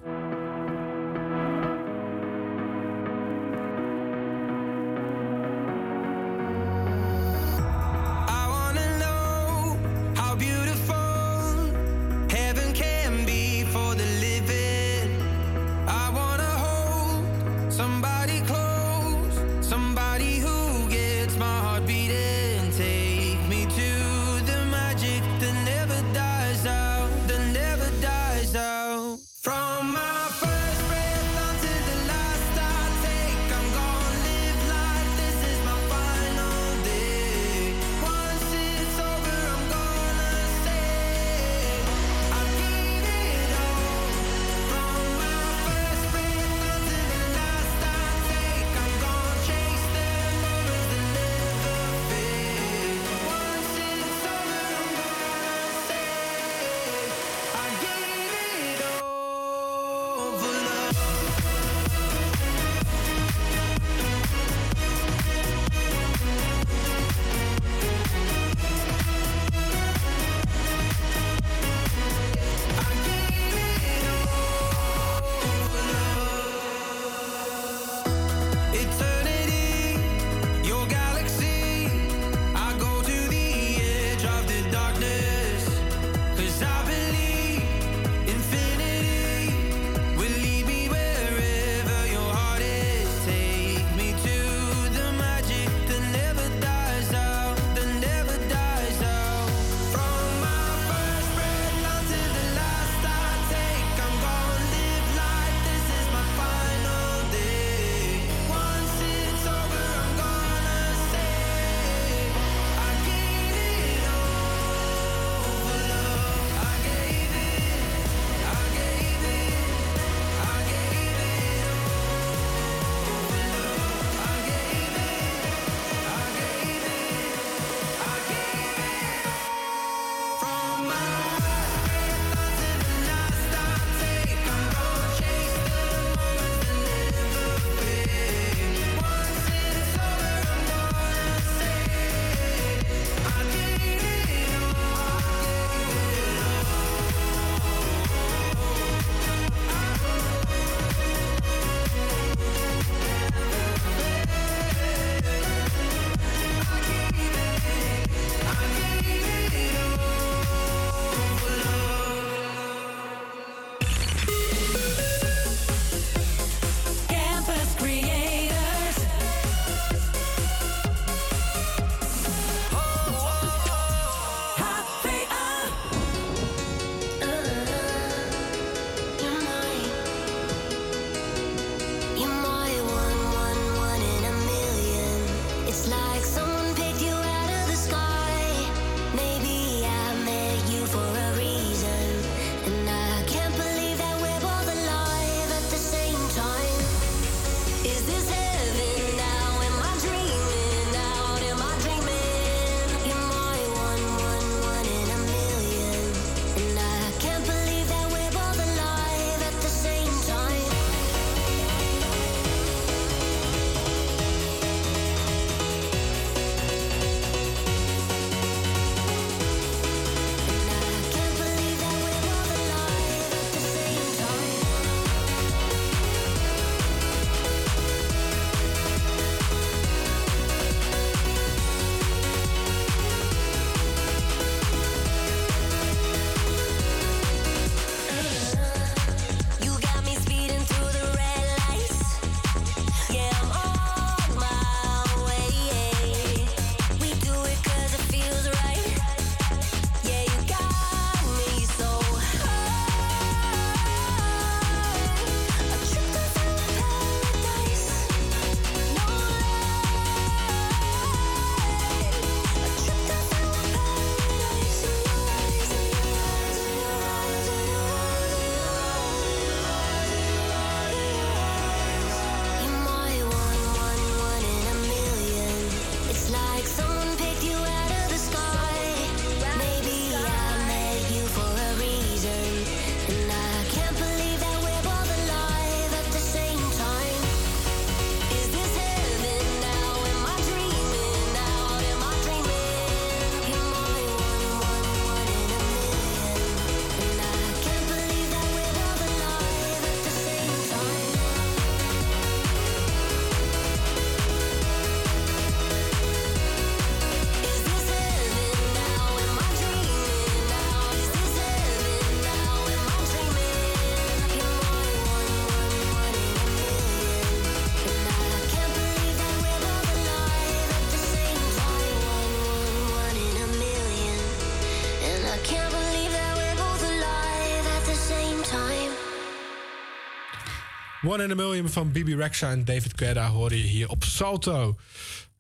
One in a Million van Bibi Rexa en David Guetta hoorde je hier op Salto.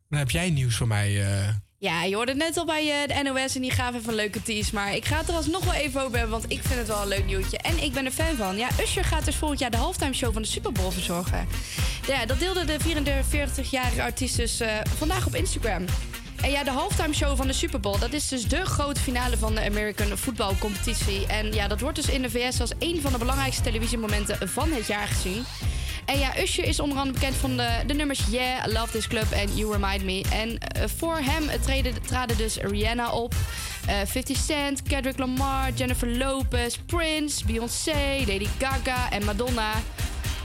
Dan heb jij nieuws voor mij. eh. Ja, je hoorde het net al bij eh, de NOS en die gaven even een leuke tease. Maar ik ga het er alsnog wel even over hebben, want ik vind het wel een leuk nieuwtje. En ik ben er fan van. Ja, Usher gaat dus volgend jaar de halftime show van de Super Bowl verzorgen. Ja, dat deelde de 44-jarige artiest dus eh, vandaag op Instagram. En ja, de halftime show van de Super Bowl, dat is dus de grote finale van de American Football Competitie. En ja, dat wordt dus in de VS als een van de belangrijkste televisiemomenten van het jaar gezien. En ja, Usher is onder andere bekend van de, nummers Yeah, I Love This Club en You Remind Me. En eh, voor hem eh, traden dus Rihanna op, eh 50 Cent, Kendrick Lamar, Jennifer Lopez, Prince, Beyoncé, Lady Gaga en Madonna.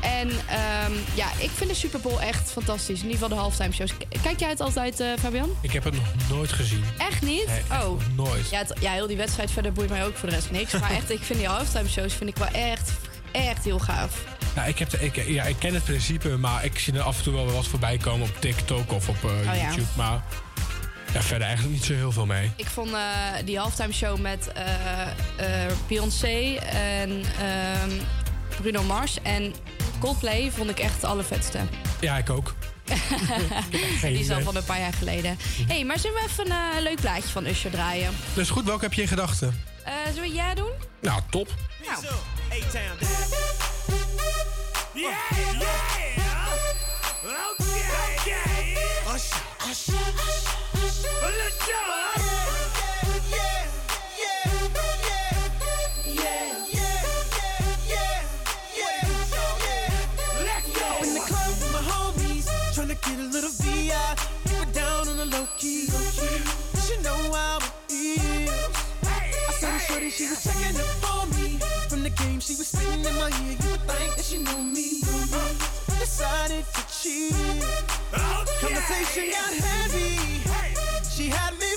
En ehm, ja, ik vind de Super Bowl echt fantastisch. In ieder geval de halftime shows. Kijk jij het altijd, eh, Fabian? Ik heb het nog nooit gezien. Echt niet? Nee, echt oh. nog nooit. Ja, het- ja, heel die wedstrijd verder boeit mij ook voor de rest niks. Maar echt, ik vind die halftime shows vind ik wel echt, echt heel gaaf. Ja, ik, heb de, ik, ja, ik ken het principe, maar ik zie er af en toe wel wat voorbij komen op TikTok of op eh, Oh ja. YouTube. Maar ja, verder eigenlijk niet zo heel veel mee. Ik vond eh, die halftime show met eh, Beyoncé en ehm, Bruno Mars en Coldplay vond ik echt de allervetste. Ja, ik ook. die is al van een paar jaar geleden. Hé, hey, maar zullen we even een eh, leuk plaatje van Usher draaien? Dus goed, welke heb je in gedachten? Eh, zullen we ja doen? Nou, top. Nou. Yeah, yeah. Okay, okay. Usher, usher, usher. Let's go. Shorty, she was checking up for me. From the game, she was spitting in my ear. You would think that she knew me. Decided to cheat. Oh, Conversation got heavy. She had me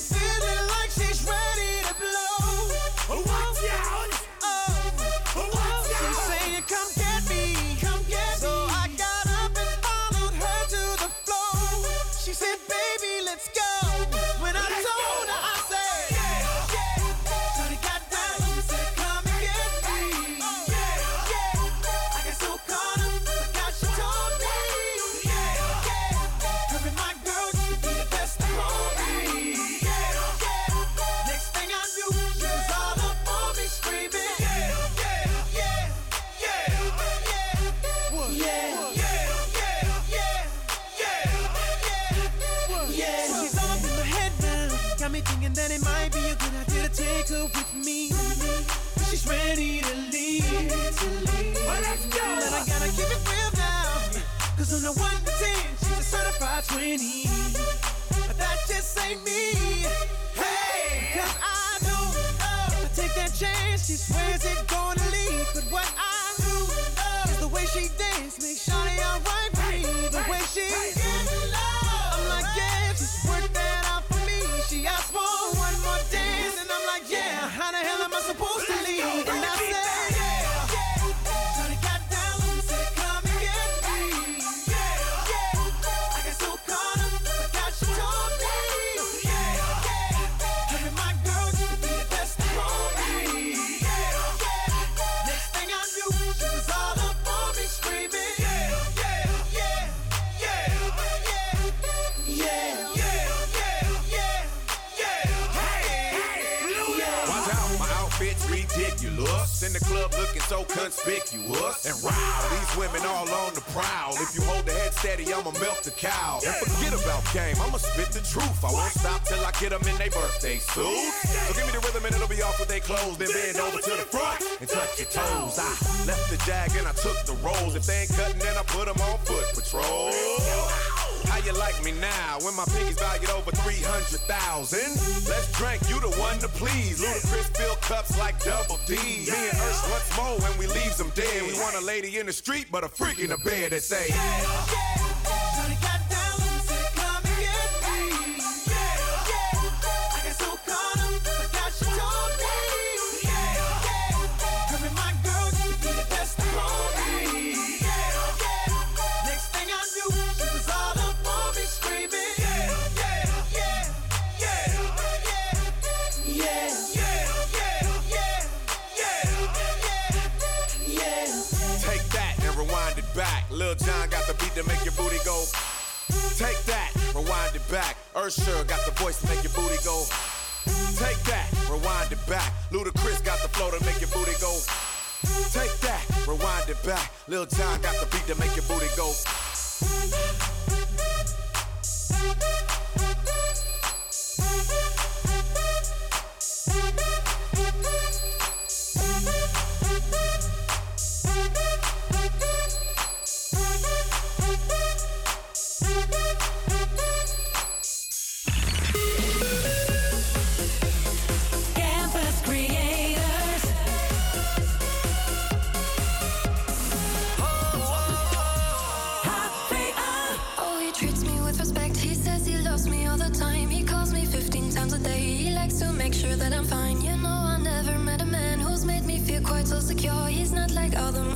but a freak in the bed that say, Shawty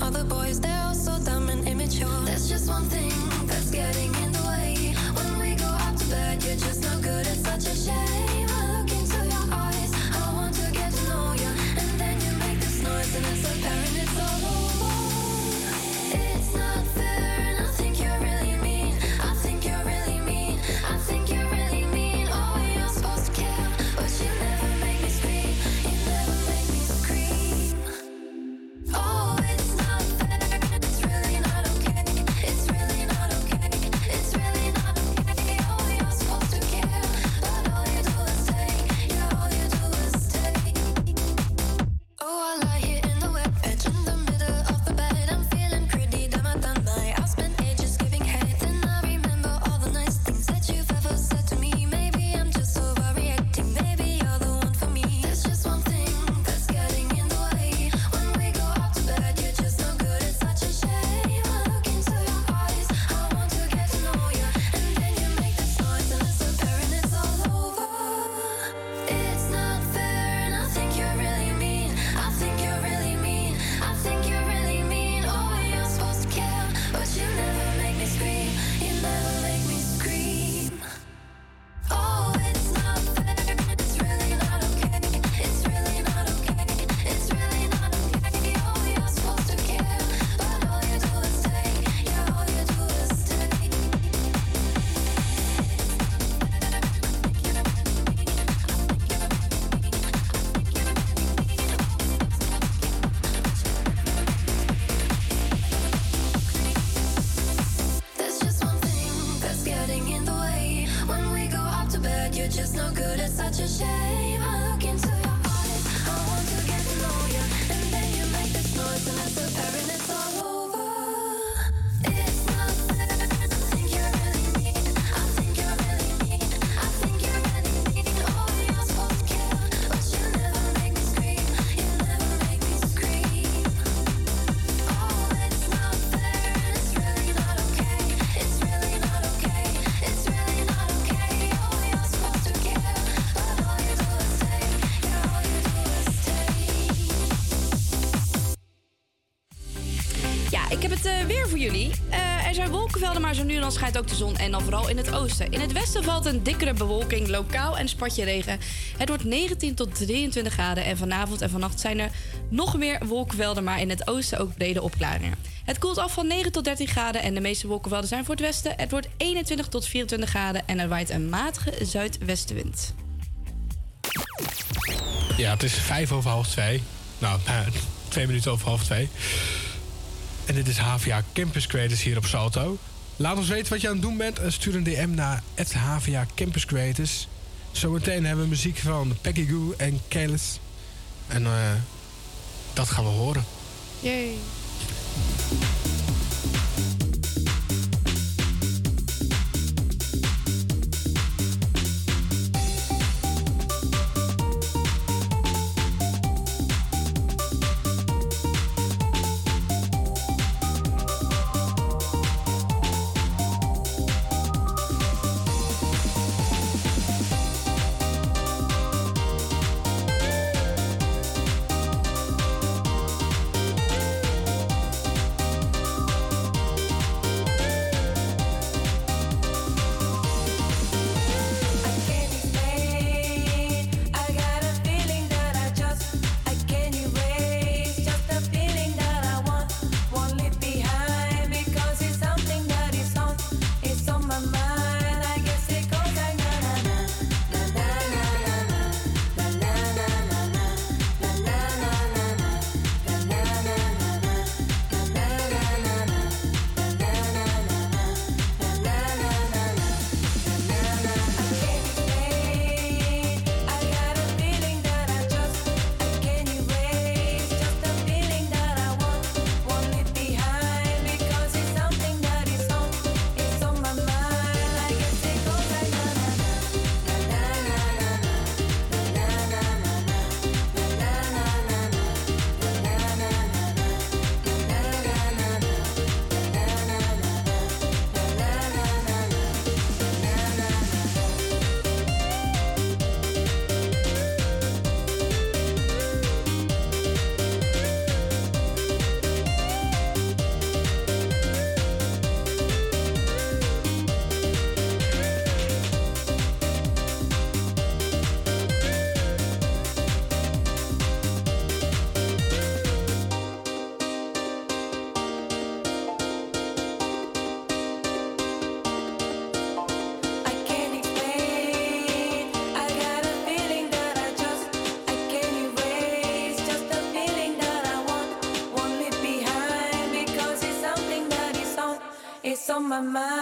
All the boys, they're all so dumb and schijnt ook de zon en dan vooral in het oosten. In het westen valt een dikkere bewolking, lokaal en spatje regen. Het wordt 19 tot 23 graden en vanavond en vannacht zijn er nog meer wolkenvelden, maar in het oosten ook brede opklaringen. Het koelt af van 9 tot 13 graden en de meeste wolkenvelden zijn voor het westen. Het wordt 21 tot 24 graden en er waait een matige zuidwestenwind. Ja, het is vijf over half twee. Nou, eh, twee minuten over half twee. En dit is HVA Campus Creators hier op Salto. Laat ons weten wat je aan het doen bent en stuur een DM naar HVA Campus Creators. Zometeen hebben we muziek van Peggy Goo en Kelis. En eh, dat gaan we horen. Yay. on my mind.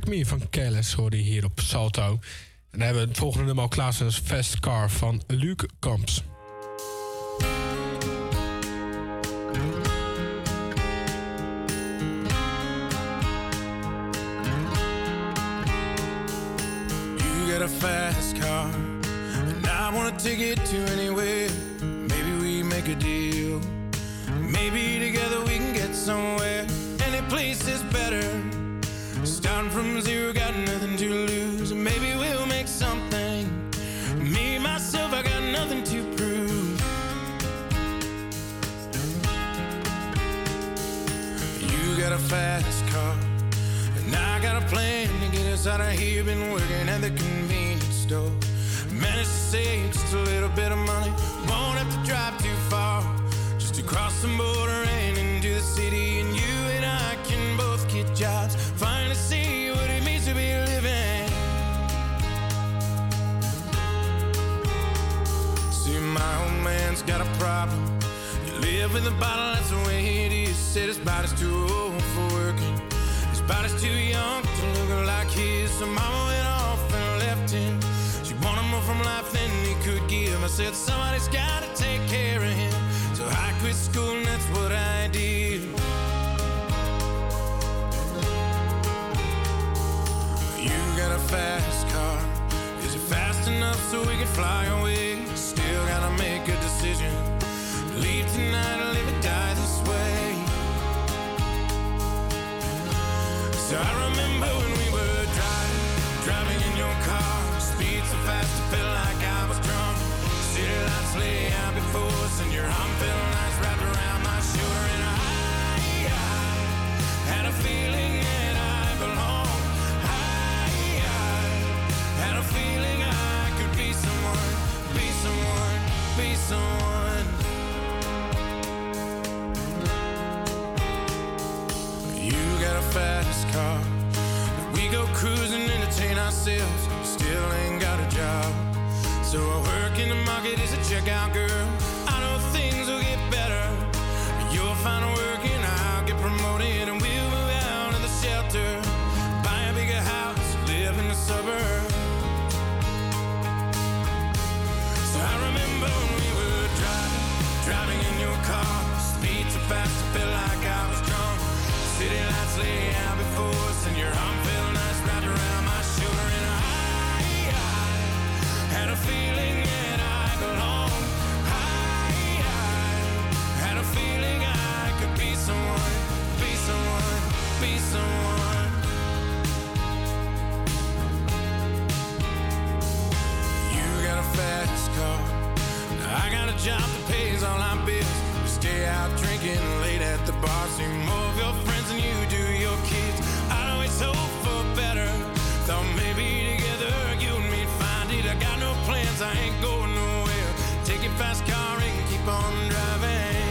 Trick Me van Kellis hoorde hier op Salto. En dan hebben we het volgende nummer al klaar Fast Car van Luke Kamps. Money. Won't have to drive too far, just to cross the border and into the city. And you and I can both get jobs. Finally see what it means to be living. See, my old man's got a problem. You live with a bottle, that's the way it is. Said his body's too old for working. His body's too young to look like his. So mama went off and left him. She wanted more from life than could give. I said, somebody's gotta take care of him. So I quit school and that's what I did. You got a fast car. Is it fast enough so we can fly away? Still gotta make a decision. Leave tonight or live or die this way. So I remember when we checkout girl. I know things fast, I felt like I was drunk. City lights lay out before us, and your arm felt nice wrapped around my shoulder. And I, I had a feeling that I belonged. I, I had a feeling I could be someone, be someone, be someone. You got a fast car. I got a job that pays all our bills. Stay out drinking late at the bar. See more of your friends than you do your kids. I always hope for better. Thought maybe together you and me'd find it. I got no plans, I ain't going nowhere. Take your fast car and keep on driving.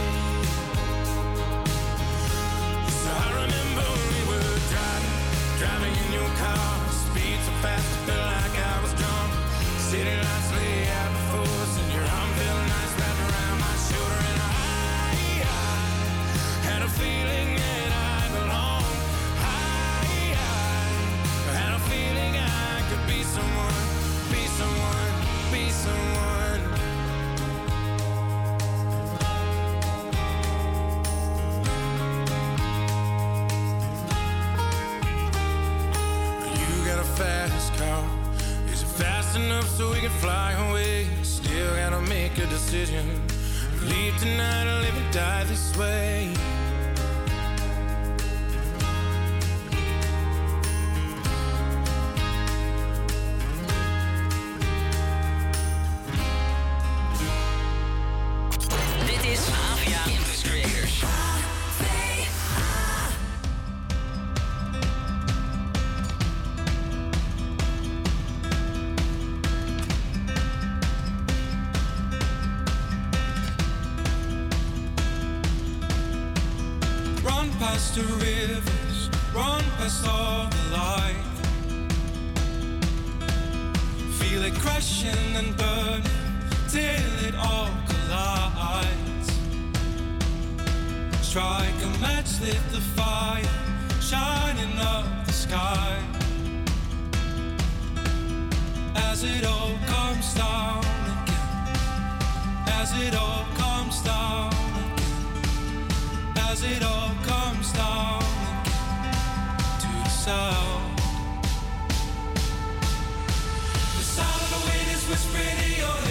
So I remember we were driving, driving in your car. Speed so fast, I felt like I was drunk. City lights Leave tonight or live and die this way. Past the rivers, run past all the light. Feel it crashing and burning till it all collides. Strike a match, lit the fire, shining up the sky. As it all comes down again, as it all comes down as it all comes down again to the sound. The sound of the wind is whispering in your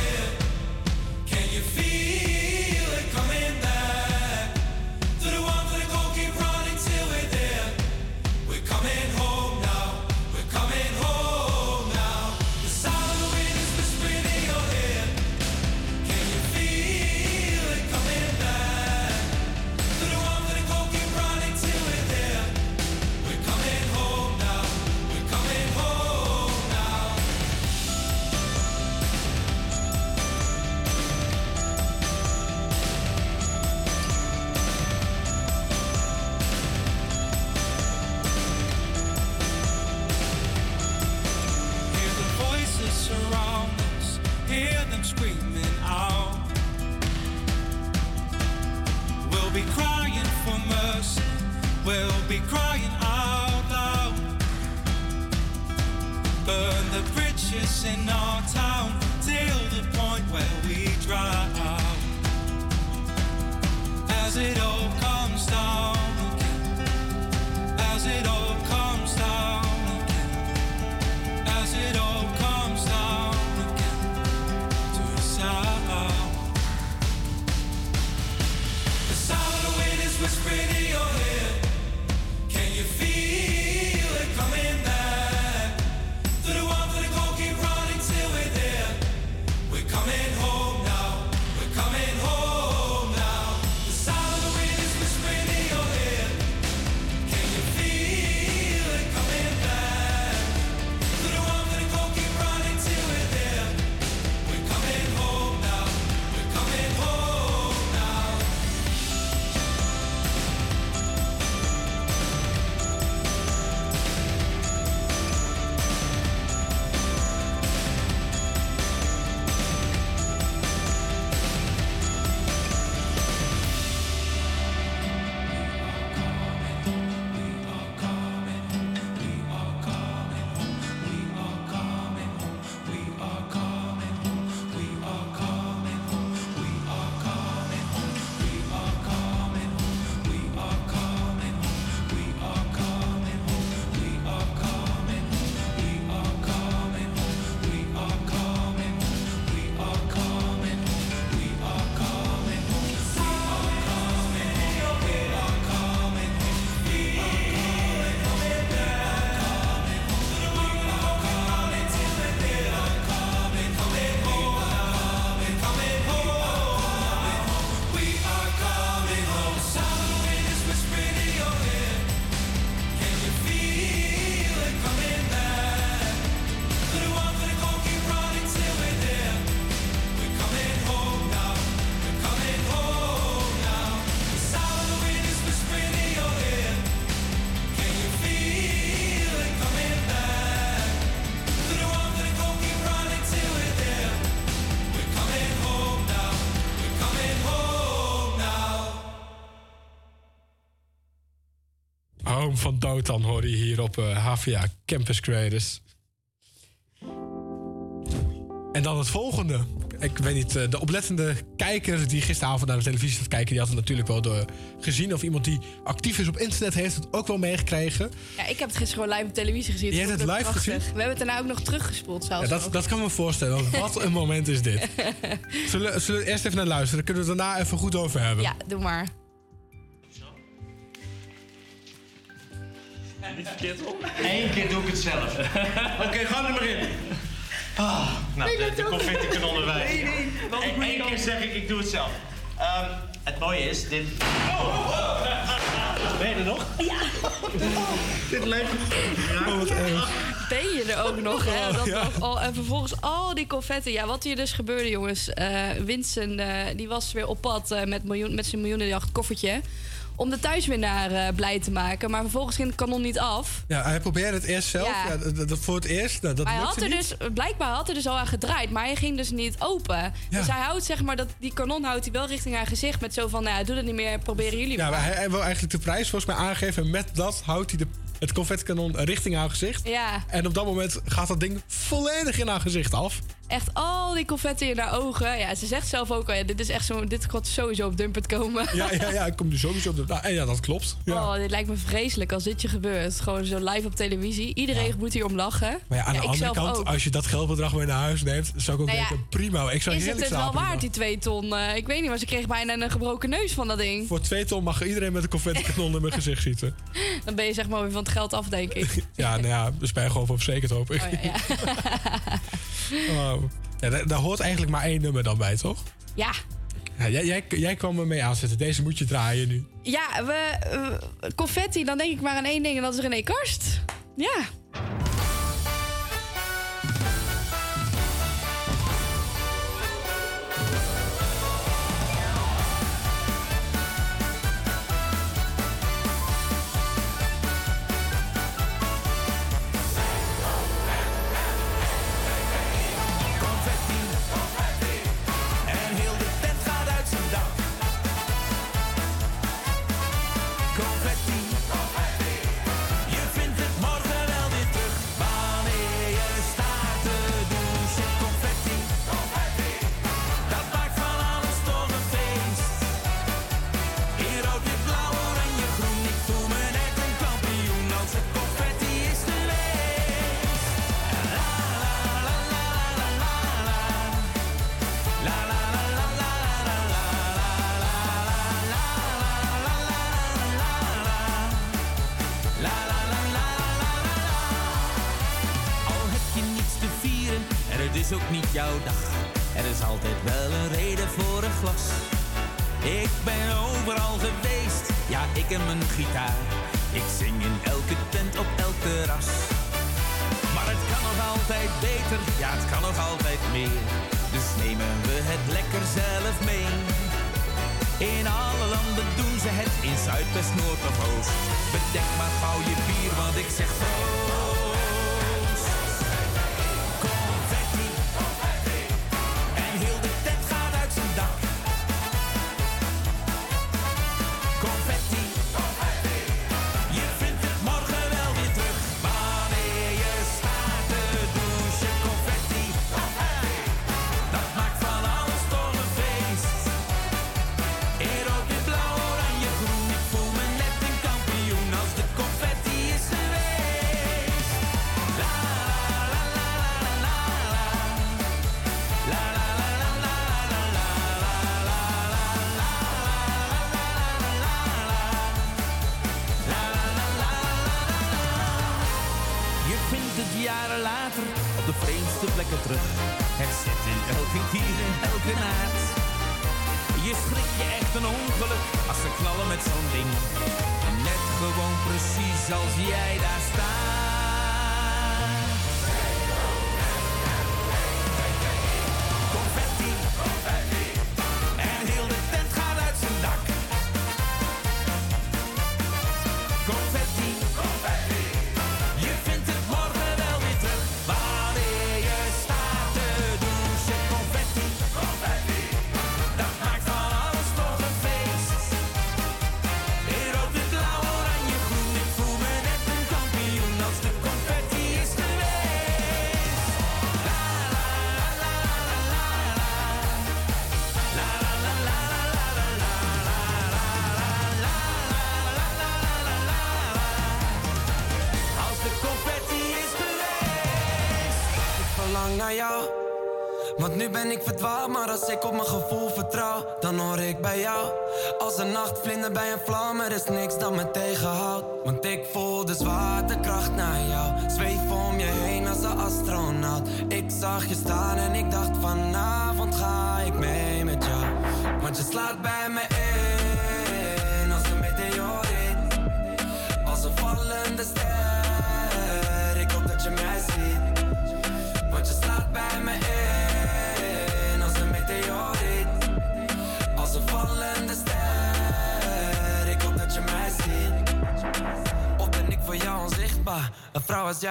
bridges in Van Dotan hoor je hier op eh, HVA Campus Creators. En dan het volgende. Ik weet niet, eh, de oplettende kijker die gisteravond naar de televisie zat kijken... die had het natuurlijk wel door gezien. Of iemand die actief is op internet heeft het ook wel meegekregen. Ja, ik heb het gisteren gewoon live op televisie gezien. Je hebt het live prachtig. gezien? We hebben het daarna ook nog teruggespoeld zelfs. Ja, dat, dat kan me voorstellen. Wat een moment is dit. Zullen, zullen we eerst even naar luisteren? Dan kunnen we het daarna even goed over hebben. Ja, doe maar. Niet verkeerd op. Eén keer doe ik het zelf. Oké, ga er maar in. Ah, nou, Nee, de, dat de confetti niet. kan onderwijs. Nee, nee, Eén keer zeg ik, ik doe het zelf. Ehm, het mooie is, dit... Ben je er nog? Ja. dit leeft. Oh, wat erg. Ben je er ook nog, hè? Dat ja. nog al, en vervolgens al die confetti. Ja, wat hier dus gebeurde, jongens. Eh Winston, eh, die was weer op pad eh, met, miljoen, met zijn miljoenenjacht koffertje. Om de thuiswinnaar eh, blij te maken. Maar vervolgens ging het kanon niet af. Ja, hij probeerde het eerst zelf. Ja. Ja. dat, dat voor het eerst. Nou, dat maar hij had er niet. dus, blijkbaar had hij er dus al aan gedraaid, maar hij ging dus niet open. Dus hij houdt zeg maar dat die kanon houdt hij wel richting haar gezicht met zo van, nou ja, doe dat niet meer, proberen jullie Ja, maar. maar hij, hij wil eigenlijk de prijs volgens mij aangeven. En met dat houdt hij de, het confettikanon richting haar gezicht. Ja, En op dat moment gaat dat ding volledig in haar gezicht af. Echt al die confetti in haar ogen. Ja, ze zegt zelf ook al, ja, dit is echt zo, dit gaat sowieso op Dumpert komen. Ja, ja, ja, ik kom nu sowieso op de... Nou, en ja, dat klopt. Ja. Oh, dit lijkt me vreselijk als dit je gebeurt. Gewoon zo live op televisie. Iedereen moet hier om lachen. Maar ja, aan de andere kant, ook. als je dat geldbedrag mee naar huis neemt... zou ik ook Nou denken, prima. Ik zou Is het wel waard, die twee ton? Eh, ik weet niet, maar ze kreeg bijna een gebroken neus van dat ding. Voor twee ton mag iedereen met een confettikanon in mijn gezicht schieten. Dan ben je zeg maar weer van het geld af, denk ik. Ja, nou ja, dus ben je gewoon voor verzekerd, hoop ik. Oh, ja, ja. Daar, daar hoort eigenlijk maar één nummer dan bij, toch? ja. Ja, jij, jij, jij kwam er mee aanzetten. Deze moet je draaien nu. Ja, we, confetti, dan denk ik maar aan één ding en dat is René Karst. Ja. Jouw dag. Er is altijd wel een reden voor een glas. Ik ben overal geweest, ja, ik en mijn gitaar. Ik zing in elke tent op elk terras. Maar het kan nog altijd beter, ja, het kan nog altijd meer. Dus nemen we het lekker zelf mee. In alle landen doen ze het, in Zuid, West, Noord of Oost. Bedenk maar gauw je bier, want ik zeg proost. Op mijn gevoel vertrouw, dan hoor ik bij jou. Als een nachtvlinder bij een vlam,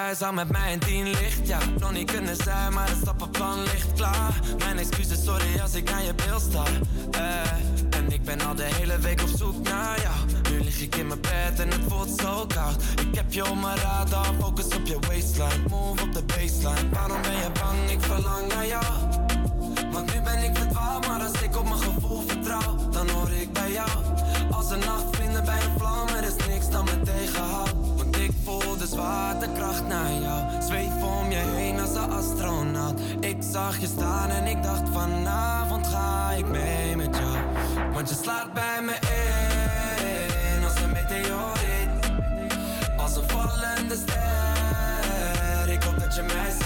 jij zou met mij in tien licht, ja. Nog niet kunnen zijn, maar het stappenplan ligt klaar. Mijn excuses, sorry als ik naar je beeld sta. Eh, en ik ben al de hele week op zoek naar jou. Nu lig ik in mijn bed en het voelt zo koud. Ik heb je op mijn radar, focus op je waistline. Move op de baseline. Waarom ben je bang? Ik verlang naar jou. Ik zag je staan en ik dacht vanavond ga ik mee met jou. Want je slaat bij me in als een meteoriet. Als een vallende ster, ik hoop dat je mij ziet.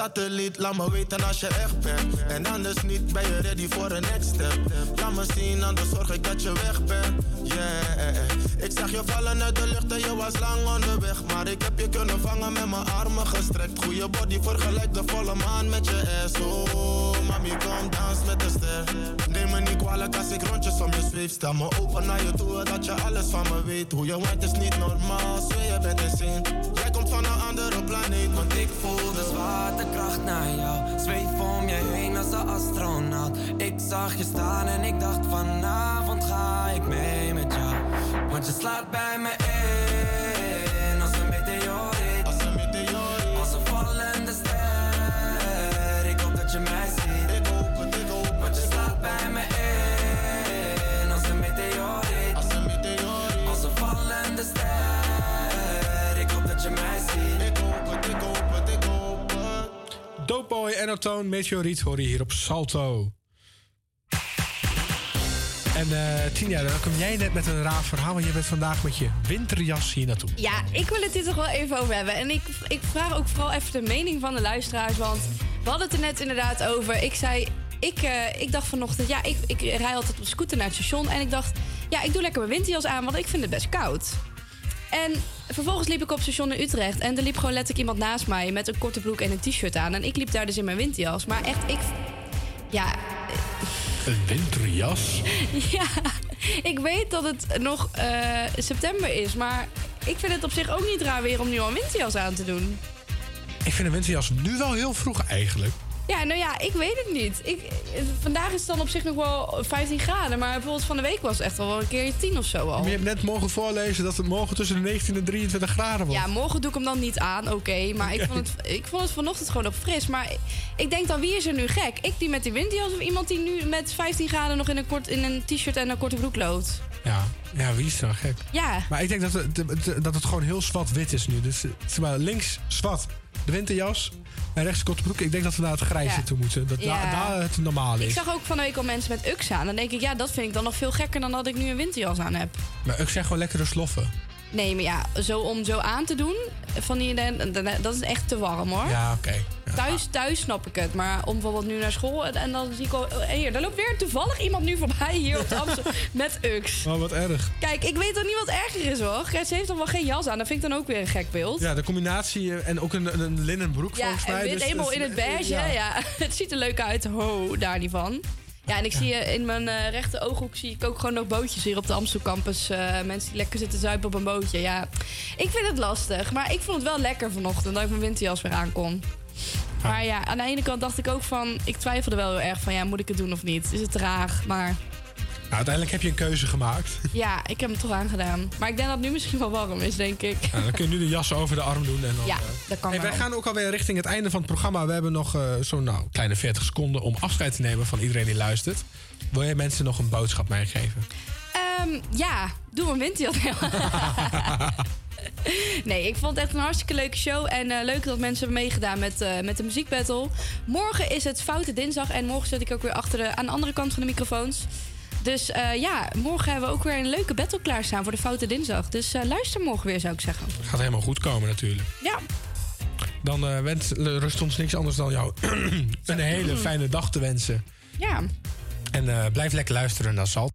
Satelliet, laat me weten als je echt bent. En anders niet, ben je ready voor een next step. Laat me zien, anders zorg ik dat je weg bent. Yeah, ik zag je vallen uit de lucht en je was lang onderweg. Maar ik heb je kunnen vangen met mijn armen gestrekt. Goeie body vergelijk de volle maan met je ass. Oh, mami, kom dans met de ster. Neem me niet kwalijk als ik rondjes om je zweef. Stel me open naar je toe, dat je alles van me weet. Hoe je waait is niet normaal, zweer je bent insane. Jij komt van een andere planeet, Want ik voel zwaartekracht naar jou. Zweef om je heen als een astronaut. Ik zag je staan en ik dacht vanavond ga ik mee met jou. Want je slaat bij me Boy, Anatone, Meteoriet hoor hier op Salto. En uh, Tina, dan kom jij net met een raar verhaal. Want je bent vandaag met je winterjas hier naartoe. Ja, ik wil het hier toch wel even over hebben. En ik, ik vraag ook vooral even de mening van de luisteraars. Want we hadden het er net inderdaad over. Ik zei, ik, eh, ik dacht vanochtend... Ja, ik, ik rij altijd op scooter naar het station. En ik dacht, ja, ik doe lekker mijn winterjas aan. Want ik vind het best koud. En vervolgens liep ik op station in Utrecht. En er liep gewoon letterlijk iemand naast mij met een korte broek en een t-shirt aan. En ik liep daar dus in mijn winterjas. Maar echt, ik. Ja, Een winterjas? ja, ik weet dat het nog eh, september is, maar ik vind het op zich ook niet raar weer om nu al een winterjas aan te doen. Ik vind een winterjas nu wel heel vroeg eigenlijk. Ja, nou ja, ik weet het niet. Ik, vandaag is het dan op zich nog wel 15 graden, maar bijvoorbeeld van de week was het echt wel een keer 10 of zo al. Maar je hebt net mogen voorlezen dat het morgen tussen de 19 en 23 graden wordt. Ja, morgen doe ik hem dan niet aan, oké. maar ik, vond het, ik vond het vanochtend gewoon nog fris. Maar ik denk dan, wie is er nu gek? Ik die met die winterjas of iemand die nu met 15 graden nog in een, kort, in een t-shirt en een korte broek loopt? Ja, ja wie is er dan gek? Ja. Maar ik denk dat het, dat het gewoon heel zwart-wit is nu. Dus zeg maar, links zwart de winterjas en rechts de korte broek. Ik denk dat we naar het grijze Ja. toe moeten. Dat Ja. daar, het normaal Ik is. zag ook van de week al mensen met UX aan. Dan denk ik, ja, dat vind ik dan nog veel gekker dan dat ik nu een winterjas aan heb. Maar ik zeg gewoon lekkere sloffen. Nee, maar ja, zo om zo aan te doen, van die, dat is echt te warm hoor. Ja, oké. Thuis, thuis snap ik het, maar om bijvoorbeeld nu naar school en, en dan zie ik al... oh, Hier, daar loopt weer toevallig iemand nu voorbij hier op de Amstel met UX. Oh, wat erg. Kijk, ik weet toch niet wat erger is hoor. Ze heeft toch wel geen jas aan, dat vind ik dan ook weer een gek beeld. Ja, de combinatie en ook een, een linnen broek Ja, volgens mij. wit dus- helemaal dus- in het beige. Ja. het ziet er leuk uit. Ho, daar niet van. Ja, en ik zie eh, in mijn eh, rechter ooghoek zie ik ook gewoon nog bootjes hier op de Amstel campus. eh, mensen die lekker zitten zuipen op een bootje. Ja, ik vind het lastig. Maar ik vond het wel lekker vanochtend dat ik mijn winterjas weer aan kon. Maar ja, aan de ene kant dacht ik ook van... Ik twijfelde wel heel erg van, ja, moet ik het doen of niet? Is het traag? Maar uiteindelijk heb je een keuze gemaakt. ja, ik heb hem toch aangedaan. Maar ik denk dat het nu misschien wel warm is, denk ik. Nou, dan kun je nu de jas over de arm doen. En dan, Ja, eh, dat kan Hey, wij gaan ook alweer richting het einde van het programma. We hebben nog eh, zo'n nou, kleine 40 seconden om afscheid te nemen van iedereen die luistert. Wil jij mensen nog een boodschap meegeven? Ehm, ja, doe een winterjas. nee, ik vond het echt een hartstikke leuke show. En eh, leuk dat mensen hebben meegedaan met, eh, met de muziekbattle. Morgen is het Foute Dinsdag. En morgen zit ik ook weer achter de, aan de andere kant van de microfoons. Dus eh, ja, morgen hebben we ook weer een leuke battle klaarstaan voor de Foute Dinsdag. Dus eh, luister morgen weer, zou ik zeggen. Gaat helemaal goed komen natuurlijk. Ja. Dan eh, wens, rust ons niks anders dan jou een hele fijne dag te wensen. Ja. En blijf lekker luisteren naar Salt.